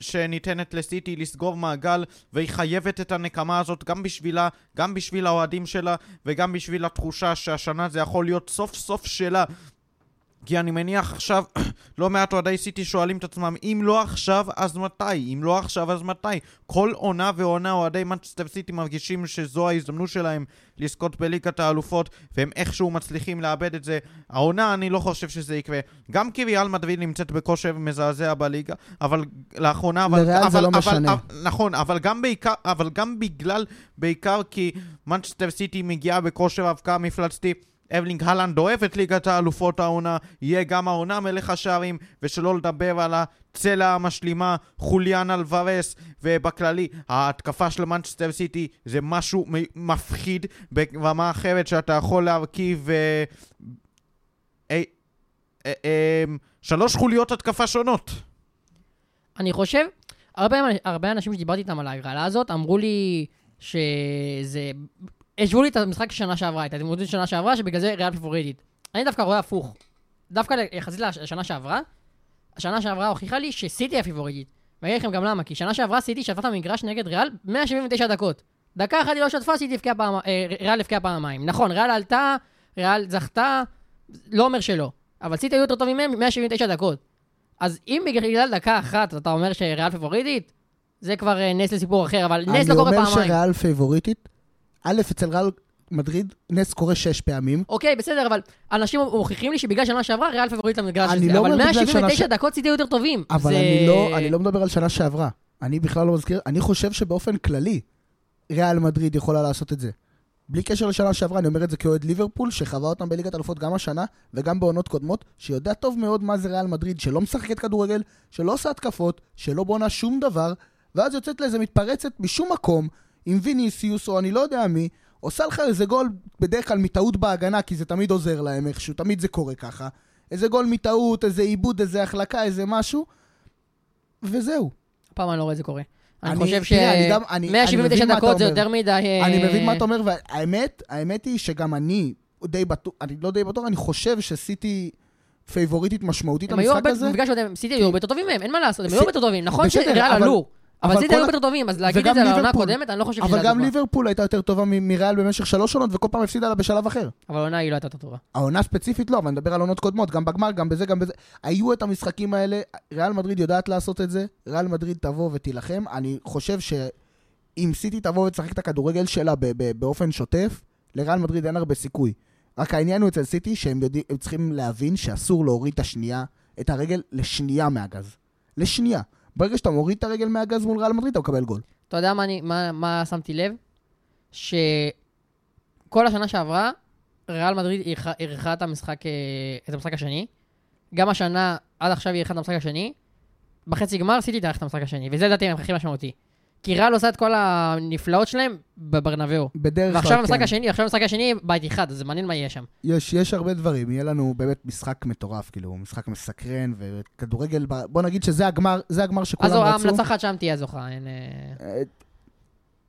B: שניתנת לסיטי לסגור מעגל, והיא חייבת את הנקמה הזאת גם בשבילה, גם בשביל האוהדים שלה, וגם בשביל התחושה שהשנה זה יכול להיות סוף סוף שלה. כי אני מניח עכשיו, לא מעט אוהדי סיטי שואלים את עצמם, אם לא עכשיו, אז מתי? אם לא עכשיו, אז מתי? כל עונה ועונה אוהדי מנצ'סטר סיטי מרגישים שזו ההזדמנות שלהם לזכות בליגת האלופות, והם איכשהו מצליחים לאבד את זה. העונה, אני לא חושב שזה יקרה. גם כי ריאל מדריד נמצאת בכושר מזעזע בליגה, אבל לאחרונה... אבל,
A: לריאל
B: אבל,
A: זה לא
B: אבל,
A: משנה.
B: אבל, נכון, אבל גם, בעיקר, אבל גם בגלל, בעיקר כי מנצ'סטר סיטי מגיעה בכושר אבקה מפלצתי. ארלינג הולאנד אוהב את ליגת האלופות העונה, יהיה גם העונה מלך השערים, ושלא לדבר על הצלע המשלימה, חוליאן אלוורס, ובכללי, ההתקפה של מנצ'סטר סיטי זה משהו מפחיד ברמה אחרת שאתה יכול להרכיב אה, אה, אה, אה, שלוש חוליות התקפה שונות.
C: אני חושב, הרבה, הרבה אנשים שדיברתי איתם על ההגרלה הזאת, אמרו לי שזה... השוו לי את המשחק שנה שעברה, את ההתמודדות שנה שעברה, שבגלל זה ריאל פיבוריטית. אני דווקא רואה הפוך. דווקא יחסית לשנה שעברה, השנה שעברה הוכיחה לי שסיטי הפיבוריטית. ואני אגיד לכם גם למה, כי שנה שעברה סיטי שטפה את המגרש נגד ריאל 179 דקות. דקה אחת היא לא שטפה, סיטי הבקיעה פעם, אה, ריאל הבקיעה פעמיים. נכון, ריאל עלתה, ריאל זכתה, לא אומר שלא. אבל סיטי היו יותר טובים מהם 179 דקות. אז אם בגלל דקה אחת אתה אומר שריאל פיבוריטית, זה כבר אה, נס לסיפור אחר, אבל נס לא קורה
A: אני
C: פעמיים.
A: אומר שריאל פייבוריטית, א', אצל ריאל מדריד, נס קורה שש פעמים.
C: אוקיי, בסדר, אבל אנשים מוכיחים לי שבגלל שנה שעברה ריאל פיבוריטית למגרש הזה.
A: לא
C: אבל
A: אומר בגלל שנה
C: 179
A: ש-
C: דקות סיטי יותר טובים.
A: אבל
C: זה-
A: אני לא, אני לא מדבר על שנה שעברה. אני בכלל לא מזכיר, אני חושב שבאופן כללי, ריאל מדריד יכולה לעשות את זה. בלי קשר לשנה שעברה, אני אומר את זה כאוהד ליברפול, שחווה אותם בליגת אלופות גם השנה וגם בעונות קודמות, שיודע טוב מאוד מה זה ריאל מדריד, שלא משחקת כדורגל, שלא עושה התקפות, שלא בונה שום דבר, ואז יוצאת לאיזה מתפרצת משום מקום, עם ויניסיוס או אני לא יודע מי, עושה לך איזה גול, בדרך כלל מטעות בהגנה, כי זה תמיד עוזר להם איכשהו, תמיד זה קורה ככה. איזה גול מטעות, איזה עיבוד, איזה החלקה, איזה משהו, וזהו.
C: הפעם אני לא רואה את זה קורה. אני
A: אני-
C: חושב ש...
A: תראה, אני גם- אני- אני
C: 179
A: מבין מה אתה
C: דקות זה. יותר מדי... אה,
A: אני מבין מה אתה אומר, והאמת, האמת היא שגם אני די בטוח, אני לא די בטוח, אני חושב שסיטי פייבוריטית משמעותית
C: הם היו
A: למשחק
C: הרבה,
A: הזה.
C: במפגש הקודם, סיטי היו הרבה יותר טובים מהם, אין מה לעשות, הם היו הרבה יותר טובים. נכון שריאל עלו, אבל סיטי היו יותר טובים, אז להגיד את זה על העונה. הקודמת, אני לא חושב שזה
A: אבל גם. ליברפול הייתה יותר טובה מריאל במשך שלוש עונות, וכל פעם הפסידה לה בשלב אחר.
C: אבל העונה היא לא הייתה טובה.
A: העונה ספציפית לא, אבל אני מדבר על עונות קודמות, גם בגמר, גם בזה, גם בזה. היו את המשחקים האלה, ריאל מדריד יודעת לעשות את זה, ריאל מדריד תבוא ותילחם. אני חושב שאם סיטי תבוא ותשחק את הכדורגל שלה באופן שוטף, לריאל מדריד אין הרבה סיכוי. רק העניין הוא אצל סיטי שהם צריכים להבין שאסור להוריד את השנייה, את הרגל לשנייה מהגז. לשנייה. ברגע שאתה מוריד את הרגל מהגז מול ריאל מדריד, אתה מקבל גול.
C: אתה יודע מה, אני, מה, מה שמתי לב? שכל השנה שעברה, ריאל מדריד אירחה- את המשחק, אה, את המשחק השני. גם השנה, עד עכשיו היא אירחה את המשחק השני. בחצי גמר סיטי תארח את המשחק השני, וזה לדעתי הכי משמעותי. כי ריאל עושה את כל הנפלאות שלהם בברנבאו.
A: בדרך כלל,
C: ועכשיו המשחק
A: כן.
C: השני, עכשיו המשחק השני בית אחד, אז זה מעניין מה יהיה שם.
A: יש, יש הרבה דברים, יהיה לנו באמת משחק מטורף, כאילו, משחק מסקרן, וכדורגל, בוא נגיד שזה הגמר, זה הגמר שכולם
C: אז
A: רצו.
C: המנצחת שם תהיה זוכה, אין... אה,
A: אה,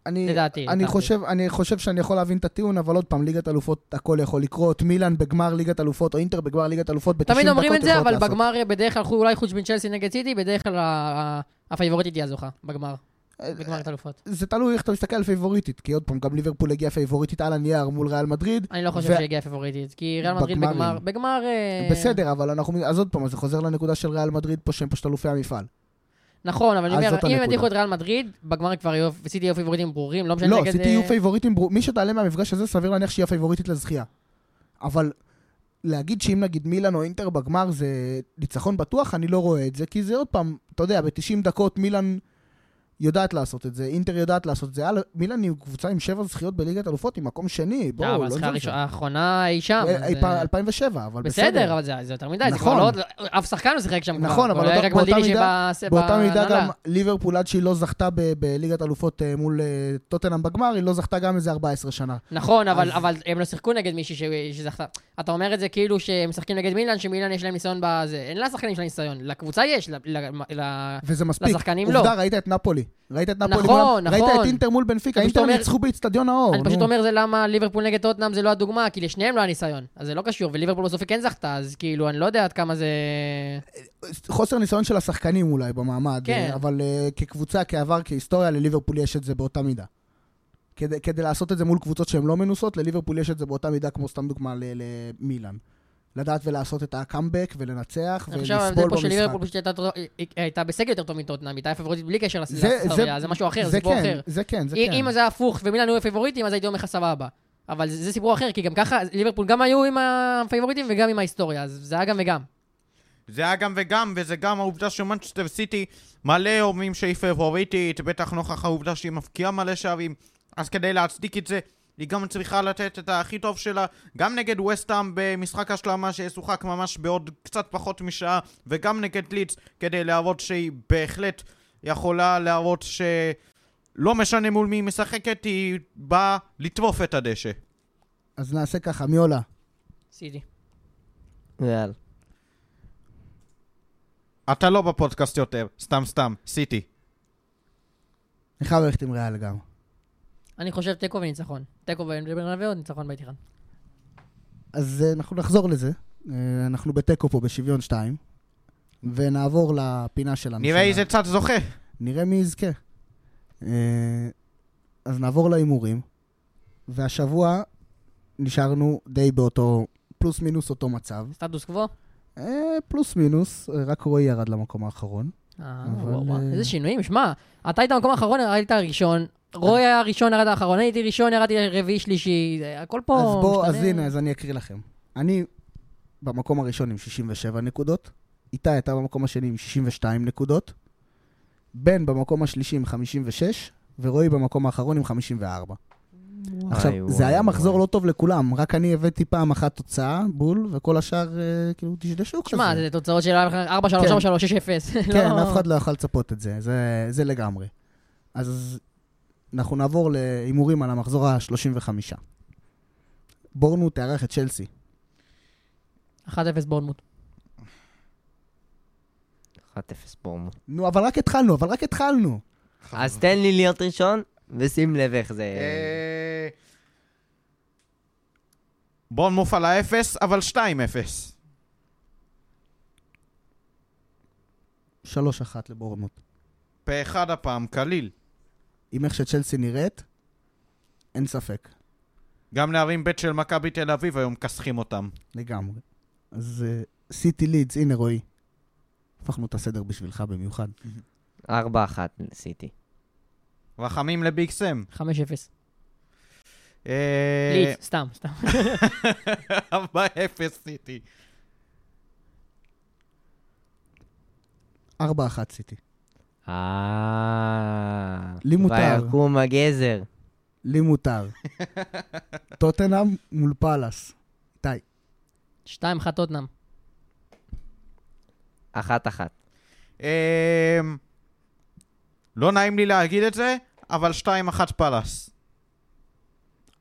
A: אני,
C: לדעתי,
A: אני
C: לדעתי.
A: חושב, אני חושב שאני יכול להבין את הטיעון, אבל עוד פעם, ליגת אלופות, הכל יכול לקרות. מילאן בגמר ליגת אלופות, או אינטר בגמר ליגת אלופות, ב-90 דקות
C: תמיד אומרים את זה, אבל
A: לעשות.
C: בגמר בדרך כלל, אולי חוץ מצ'לסי נגד סיטי, בדרך כלל ה- ה- הפייבוריטית תהיה הזוכה, בגמר. בגמר את אלופות.
A: זה תלוי איך אתה מסתכל על פייבוריטית, כי עוד פעם, גם ליברפול הגיעה פייבוריטית על הנייר מול ריאל מדריד.
C: אני לא חושב
A: ו-
C: שהגיעה פייבוריטית, כי ריאל מדריד. בגמר, בגמר... אה,
A: בסדר, אבל אנחנו, אז עוד פעם, זה חוזר לנקודה של ריאל מדריד פה, שהם פשוט אלופי המפעל.
C: נכון, אבל אם הם. ידיחו את ריאל מדריד, בגמר כבר יהיו, וסיטי יהיו פייבוריטים ברורים, לא משנה
A: לא,
C: נגד...
A: סיטי
C: אה,
A: יהיו פייבוריטים, ברור- מי שתעלה מהמפגש הזה, סביר להניח שהיא הפייבוריטית לזכייה. אבל להגיד שאם נגיד מילאן או אינטר בגמר זה ניצחון בטוח, אני לא רואה את זה, כי זה עוד פעם, אתה יודע, ב-90 דקות מילאן יודעת לעשות את זה, אינטר יודעת לעשות את זה. מילאן היא קבוצה עם שבע זכיות בליגת אלופות, היא מקום שני,
C: לא,
A: בואו,
C: אבל
A: לא
C: הזכייה
A: נזלזל.
C: הראשונה- האחרונה היא שם.
A: אה,
C: אז,
A: אי
C: אה,
A: פעם 2007, אבל בסדר.
C: בסדר, אבל זה זה יותר מדי,
A: נכון.
C: לא... אף שחקן לא שיחק שם כבר.
A: נכון, אבל אותה- באותה מידה-
C: שבא-
A: באותה מידה
C: בהנהלה.
A: גם ליברפול עד שהיא לא זכתה בליגת אלופות אה, מול אה, טוטנאם בגמר, היא לא זכתה גם איזה 14 שנה.
C: נכון, אבל, אבל הם לא שיחקו נגד מישהי שזכתה. אתה אומר את זה כאילו שהם משחקים נגד מילאן, שמילאן יש להם ניסיון בזה. אין לשחקנים שלהם ניסיון. לקבוצה יש, ל- ל- ל-
A: וזה מספיק.
C: לשחקנים לא.
A: עובדה, ראית את נפולי. ראית את נפולי
C: נכון,
A: מול... ראית
C: נכון.
A: את אינטר מול בנפיקה.
C: פשוט
A: אינטר
C: אומר-
A: ניצחו באיצטדיון האור.
C: אני פשוט
A: נו.
C: אומר זה למה ליברפול נגד טוטנאם זה לא הדוגמה, כי לשניהם לא היה ניסיון. אז זה לא קשור, וליברפול בסוף כן זכתה, אז כאילו, אני לא יודע עד כמה זה...
A: חוסר ניסיון של השחקנים אולי במעמד,
C: כן.
A: אה, אבל אה, כקבוצה, כעבר, כהיסטוריה, לליברפול יש את זה באותה מידה. כדי, כדי לעשות את זה מול קבוצות שהן לא מנוסות, לליברפול יש את זה באותה מידה, כמו סתם דוגמה ל- למילאן. לדעת ולעשות את הקאמבק ולנצח
C: אני חושב ההבדל
A: ולסבול
C: פה של
A: במשחק.
C: ליברפול פשוט הייתה בסגל יותר טוב מטוטנאם, היא הייתה פייבוריטית בלי קשר לס-
A: זה-
C: משהו אחר, זה סיפור
A: כן,
C: אחר.
A: זה כן, זה
C: אם
A: כן.
C: אם זה היה הפוך ומילאן היו פייבוריטים, אז הייתי אומר לך סבבה. אבל זה זה סיפור אחר, כי גם ככה ליברפול גם היו עם הפייבוריטים וגם עם ההיסטוריה, אז זה היה גם וגם.
B: זה היה גם וגם, וזה גם העובדה שמנצ'סטר סיטי מלא אומרים שהיא פבוריטית, בטח נוכח העובדה שהיא מפקיעה מלא שערים. אז כדי להצדיק את זה, היא גם צריכה לתת את הכי טוב שלה, גם נגד וסטאם במשחק השלמה שישוחק ממש בעוד קצת פחות משעה, וגם נגד לידס, כדי להראות שהיא בהחלט יכולה להראות שלא משנה מול מי היא משחקת, היא באה לטרוף את הדשא.
A: אז נעשה ככה, מי עולה?
C: סיטי.
D: ריאל.
B: אתה לא בפודקאסט יותר, סתם סתם, סיטי.
A: אני חייב ללכת עם ריאל גם.
C: אני חושב תיקו וניצחון. תיקו וברנבאו, ניצחון בית אחד.
A: אז אה, אנחנו נחזור לזה. אה, אנחנו בתיקו פה בשוויון 2, ונעבור לפינה שלנו.
B: נראה איזה צד זוכה.
A: נראה מי יזכה. אה, אז נעבור להימורים, והשבוע נשארנו די באותו, פלוס מינוס אותו מצב.
C: סטטוס קוו?
A: פלוס מינוס, רק רועי ירד למקום האחרון.
C: אה,
A: אבל,
C: וואו, וואו, איזה שינויים, שמע, אתה היית במקום האחרון, היית הראשון, רוי היה הראשון, ירד האחרון, הייתי ראשון, ירדתי רביעי, שלישי, הכל פה
A: אז בוא, אז. הנה, אז אני אקריא לכם. אני במקום הראשון עם 67 נקודות, איתי הייתה במקום השני עם 62 נקודות, בן במקום השלישי עם 56, ורועי במקום האחרון עם 54. עכשיו,
D: וואי,
A: זה היה
D: וואי,
A: מחזור
D: וואי.
A: לא טוב לכולם, רק אני הבאתי פעם אחת תוצאה, בול, וכל השאר אה, כאילו דשדשו כזה.
C: שמע, זה תוצאות של 4 3
A: כן.
C: 4 3 6 0
A: כן, אף אחד לא יכול לצפות את זה, זה, זה לגמרי. אז אנחנו נעבור להימורים על המחזור ה-35. בורנו תארח את צ'לסי.
C: 1-0 בורנמוט.
D: 1-0 בורמוט.
A: נו, אבל רק התחלנו, אבל רק התחלנו.
D: אז תן לי להיות ראשון, ושים לב איך זה...
B: אה, בורנמוף על האפס, אבל 2-0.
A: 3-1 לבורנמוט.
B: פה אחד הפעם, קליל.
A: עם איך שצ'לסי נראית, אין ספק,
B: גם נערים ב' של מכבי תל אביב היום מכסחים אותם.
A: לגמרי. אז אה, סיטי לידס, הנה רועי. הפכנו את הסדר בשבילך במיוחד.
D: 4-1 לסיטי.
B: רחמים לביג סם.
C: 5-0.
B: אה,
C: ליץ, סתם, סתם.
B: 4-0 סיטי.
A: 4-1 סיטי.
D: אה...
A: לי מותר.
D: ויקום הגזר.
A: לי מותר. טוטנאם מול פאלאס. איתי.
C: 2-1 טוטנאם.
D: 1-1.
B: אה, לא נעים לי להגיד את זה, אבל 2-1 פלאס.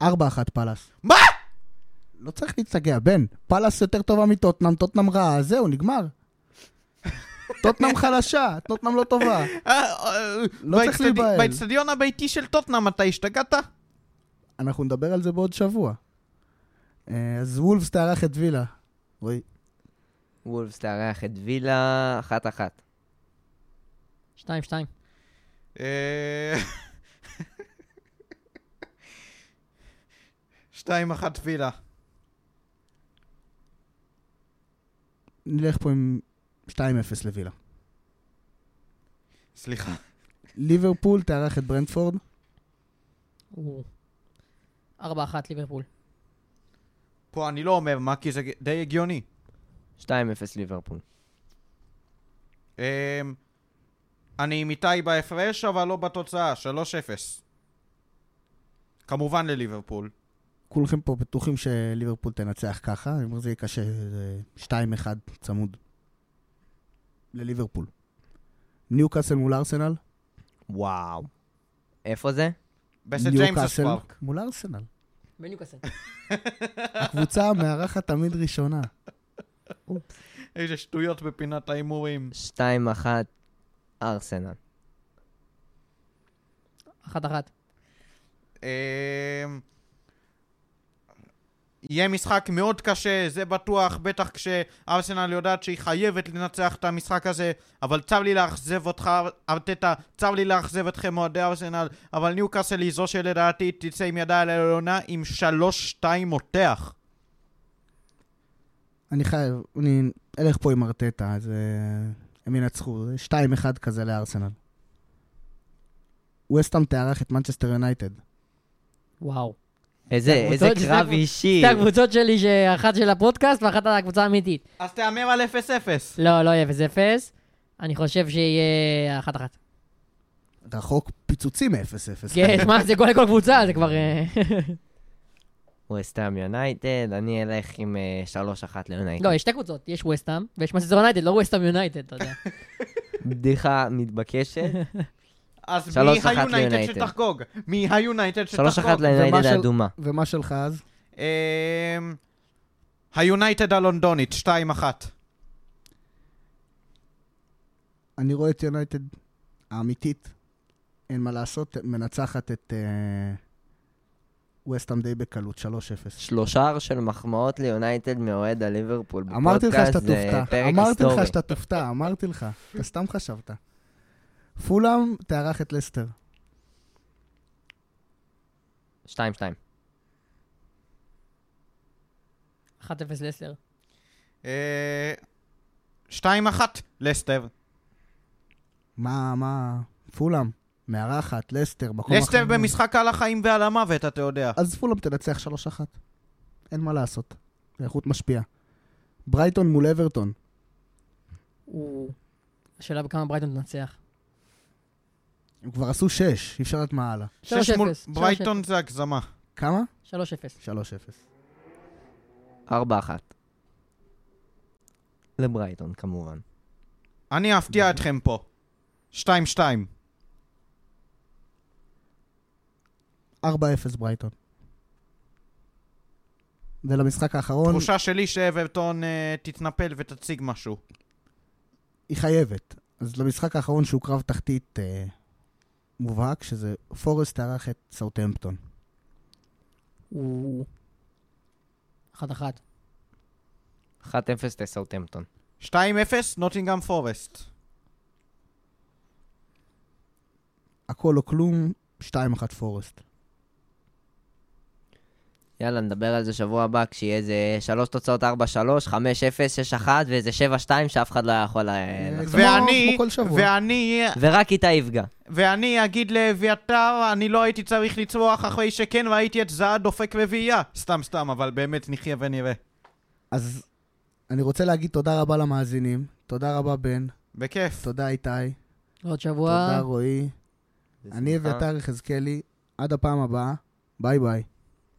A: 4-1 פאלאס.
B: מה?
A: לא צריך להשתגע, בן. פאלאס יותר טובה מטוטנאם, טוטנאם רעה, זהו, נגמר. טוטנאם חלשה, טוטנאם לא טובה. לא צריך להיבהל.
B: באצטדיון הביתי של טוטנאם אתה השתגעת?
A: אנחנו נדבר על זה בעוד שבוע. אה, אז וולפס תארח את וילה. רועי,
D: וולפס תארח את וילה, 1-1.
C: 2-2.
B: אה, 2-1 וילה.
A: נלך פה עם 2-0 לווילה.
B: סליחה.
A: ליברפול תארח את ברנדפורד.
C: הוא- 4-1 ליברפול.
B: פה אני לא אומר מה, כי זה די הגיוני.
D: 2-0 ליברפול.
B: אמ, אני עם איתי בהפרש, אבל לא בתוצאה, 3-0. כמובן לליברפול.
A: כולכם פה בטוחים שליברפול תנצח ככה, אני אומר זה יהיה קשה, זה 2-1 צמוד. לליברפול. ניוקאסל מול ארסנל.
D: וואו. איפה זה?
B: בסט
A: ניוקאסל
B: פארק.
A: מול ארסנל.
C: בניוקאסל.
A: הקבוצה המארחת תמיד ראשונה.
B: איזה שטויות בפינת ההימורים.
D: 2-1 ארסנל.
C: 1-1.
B: יהיה משחק מאוד קשה, זה בטוח, בטח כשארסנל יודעת שהיא חייבת לנצח את המשחק הזה, אבל צר לי לאכזב אותך, ארטטה, צר לי לאכזב אתכם אוהדי ארסנל, אבל ניוקאסל היא זו שלדעתי תצא עם ידיים על העליונה עם 3-2 מותח.
A: אני חייב, אני אלך פה עם ארטטה, אז אה, הם ינצחו. זה 2-1 כזה לארסנל. וסטאם תארח את מנצ'סטר יונייטד.
C: וואו.
D: איזה איזה
C: שזה-
D: קרב אישי.
C: שתי הקבוצות שלי, שאחת של הפודקאסט ואחת הקבוצה האמיתית.
B: אז תהמר על 0-0.
C: לא, לא יהיה 0-0. אני חושב שיהיה 1-1.
A: רחוק פיצוצים מ-0-0.
C: כן, מה, זה גול לכל קבוצה, זה כבר... אה,
D: ווסטהאם יונייטד, אני אלך עם אה, 3-1 ליונייטד.
C: לא, יש שתי קבוצות, יש ווסטהאם ויש מנצ'סטר יונייטד, לא ווסטהאם יונייטד, אתה יודע.
D: בדיחה מתבקשת.
B: אז מי היונייטד
D: ליונייטד.
B: שתחגוג? מי היונייטד
D: 3-1
B: שתחגוג?
D: ליונייטד
A: ומה של-
D: האדומה.
A: ומה שלך אז?
B: היונייטד הלונדונית, 2-1.
A: אני רואה את יונייטד האמיתית, אין מה לעשות, מנצחת את וסטאם די בקלות, 3-0.
D: שלושה של מחמאות ליונייטד מאוהד הליברפול.
A: אמרתי לך שאתה
D: בפודקאסט, זה
A: תופתע,
D: פרק
A: אמרתי לך
D: היסטורי.
A: שאתה תופתע, אמרתי לך, אתה סתם חשבת. פולאם תארח את לסטר.
D: 2-2.
C: 1-0 לסלר.
B: אה, 2-1 לסטר.
A: מה, מה, פולאם, מארחת, לסטר, מקום
B: לסטר
A: אחרון.
B: במשחק על החיים ועל המוות, אתה יודע.
A: אז פולאם תנצח 3-1. אין מה לעשות. איכות משפיעה. ברייטון מול אברטון.
C: השאלה בכמה ברייטון תנצח.
A: הם כבר עשו 6, אי אפשר לדעת מה הלאה.
C: 3-0.
B: שש מול
C: 3-0.
B: ברייטון זה הגזמה.
A: כמה?
C: 3-0.
A: 3-0.
D: 4-1. לברייטון, כמובן.
B: אני אפתיע אתכם פה. 2-2.
A: 4-0 ברייטון. ולמשחק האחרון,
B: תחושה שלי שאברטון אה, תתנפל ותציג משהו.
A: היא חייבת. אז למשחק האחרון שהוא קרב תחתית אה, מובהק, שזה פורסט תארח את סאוטהמפטון.
C: הוא... 1-1.
D: 1-0 לסאוטהמפטון.
B: 2-0 נוטינגאם פורסט.
A: הכל או כלום, 2-1 פורסט.
D: יאללה, נדבר על זה שבוע הבא, כשיהיה איזה שלוש תוצאות 4-3, 5-0, 6-1 ואיזה 7-2 שאף אחד לא יכול
A: אה,
D: לחזור.
B: ואני. ואני,
D: ורק איתה יפגע.
B: ואני אגיד לאביתר, אני לא הייתי צריך לצרוח אחרי שכן ראיתי את זעה דופק רביעייה. סתם סתם, אבל באמת נחיה ונראה.
A: אז אני רוצה להגיד תודה רבה למאזינים. תודה רבה, בן.
B: בכיף.
A: תודה, איתי.
C: עוד שבוע.
A: תודה, רועי. אני אביתר יחזקאלי. עד הפעם הבאה. ביי ביי.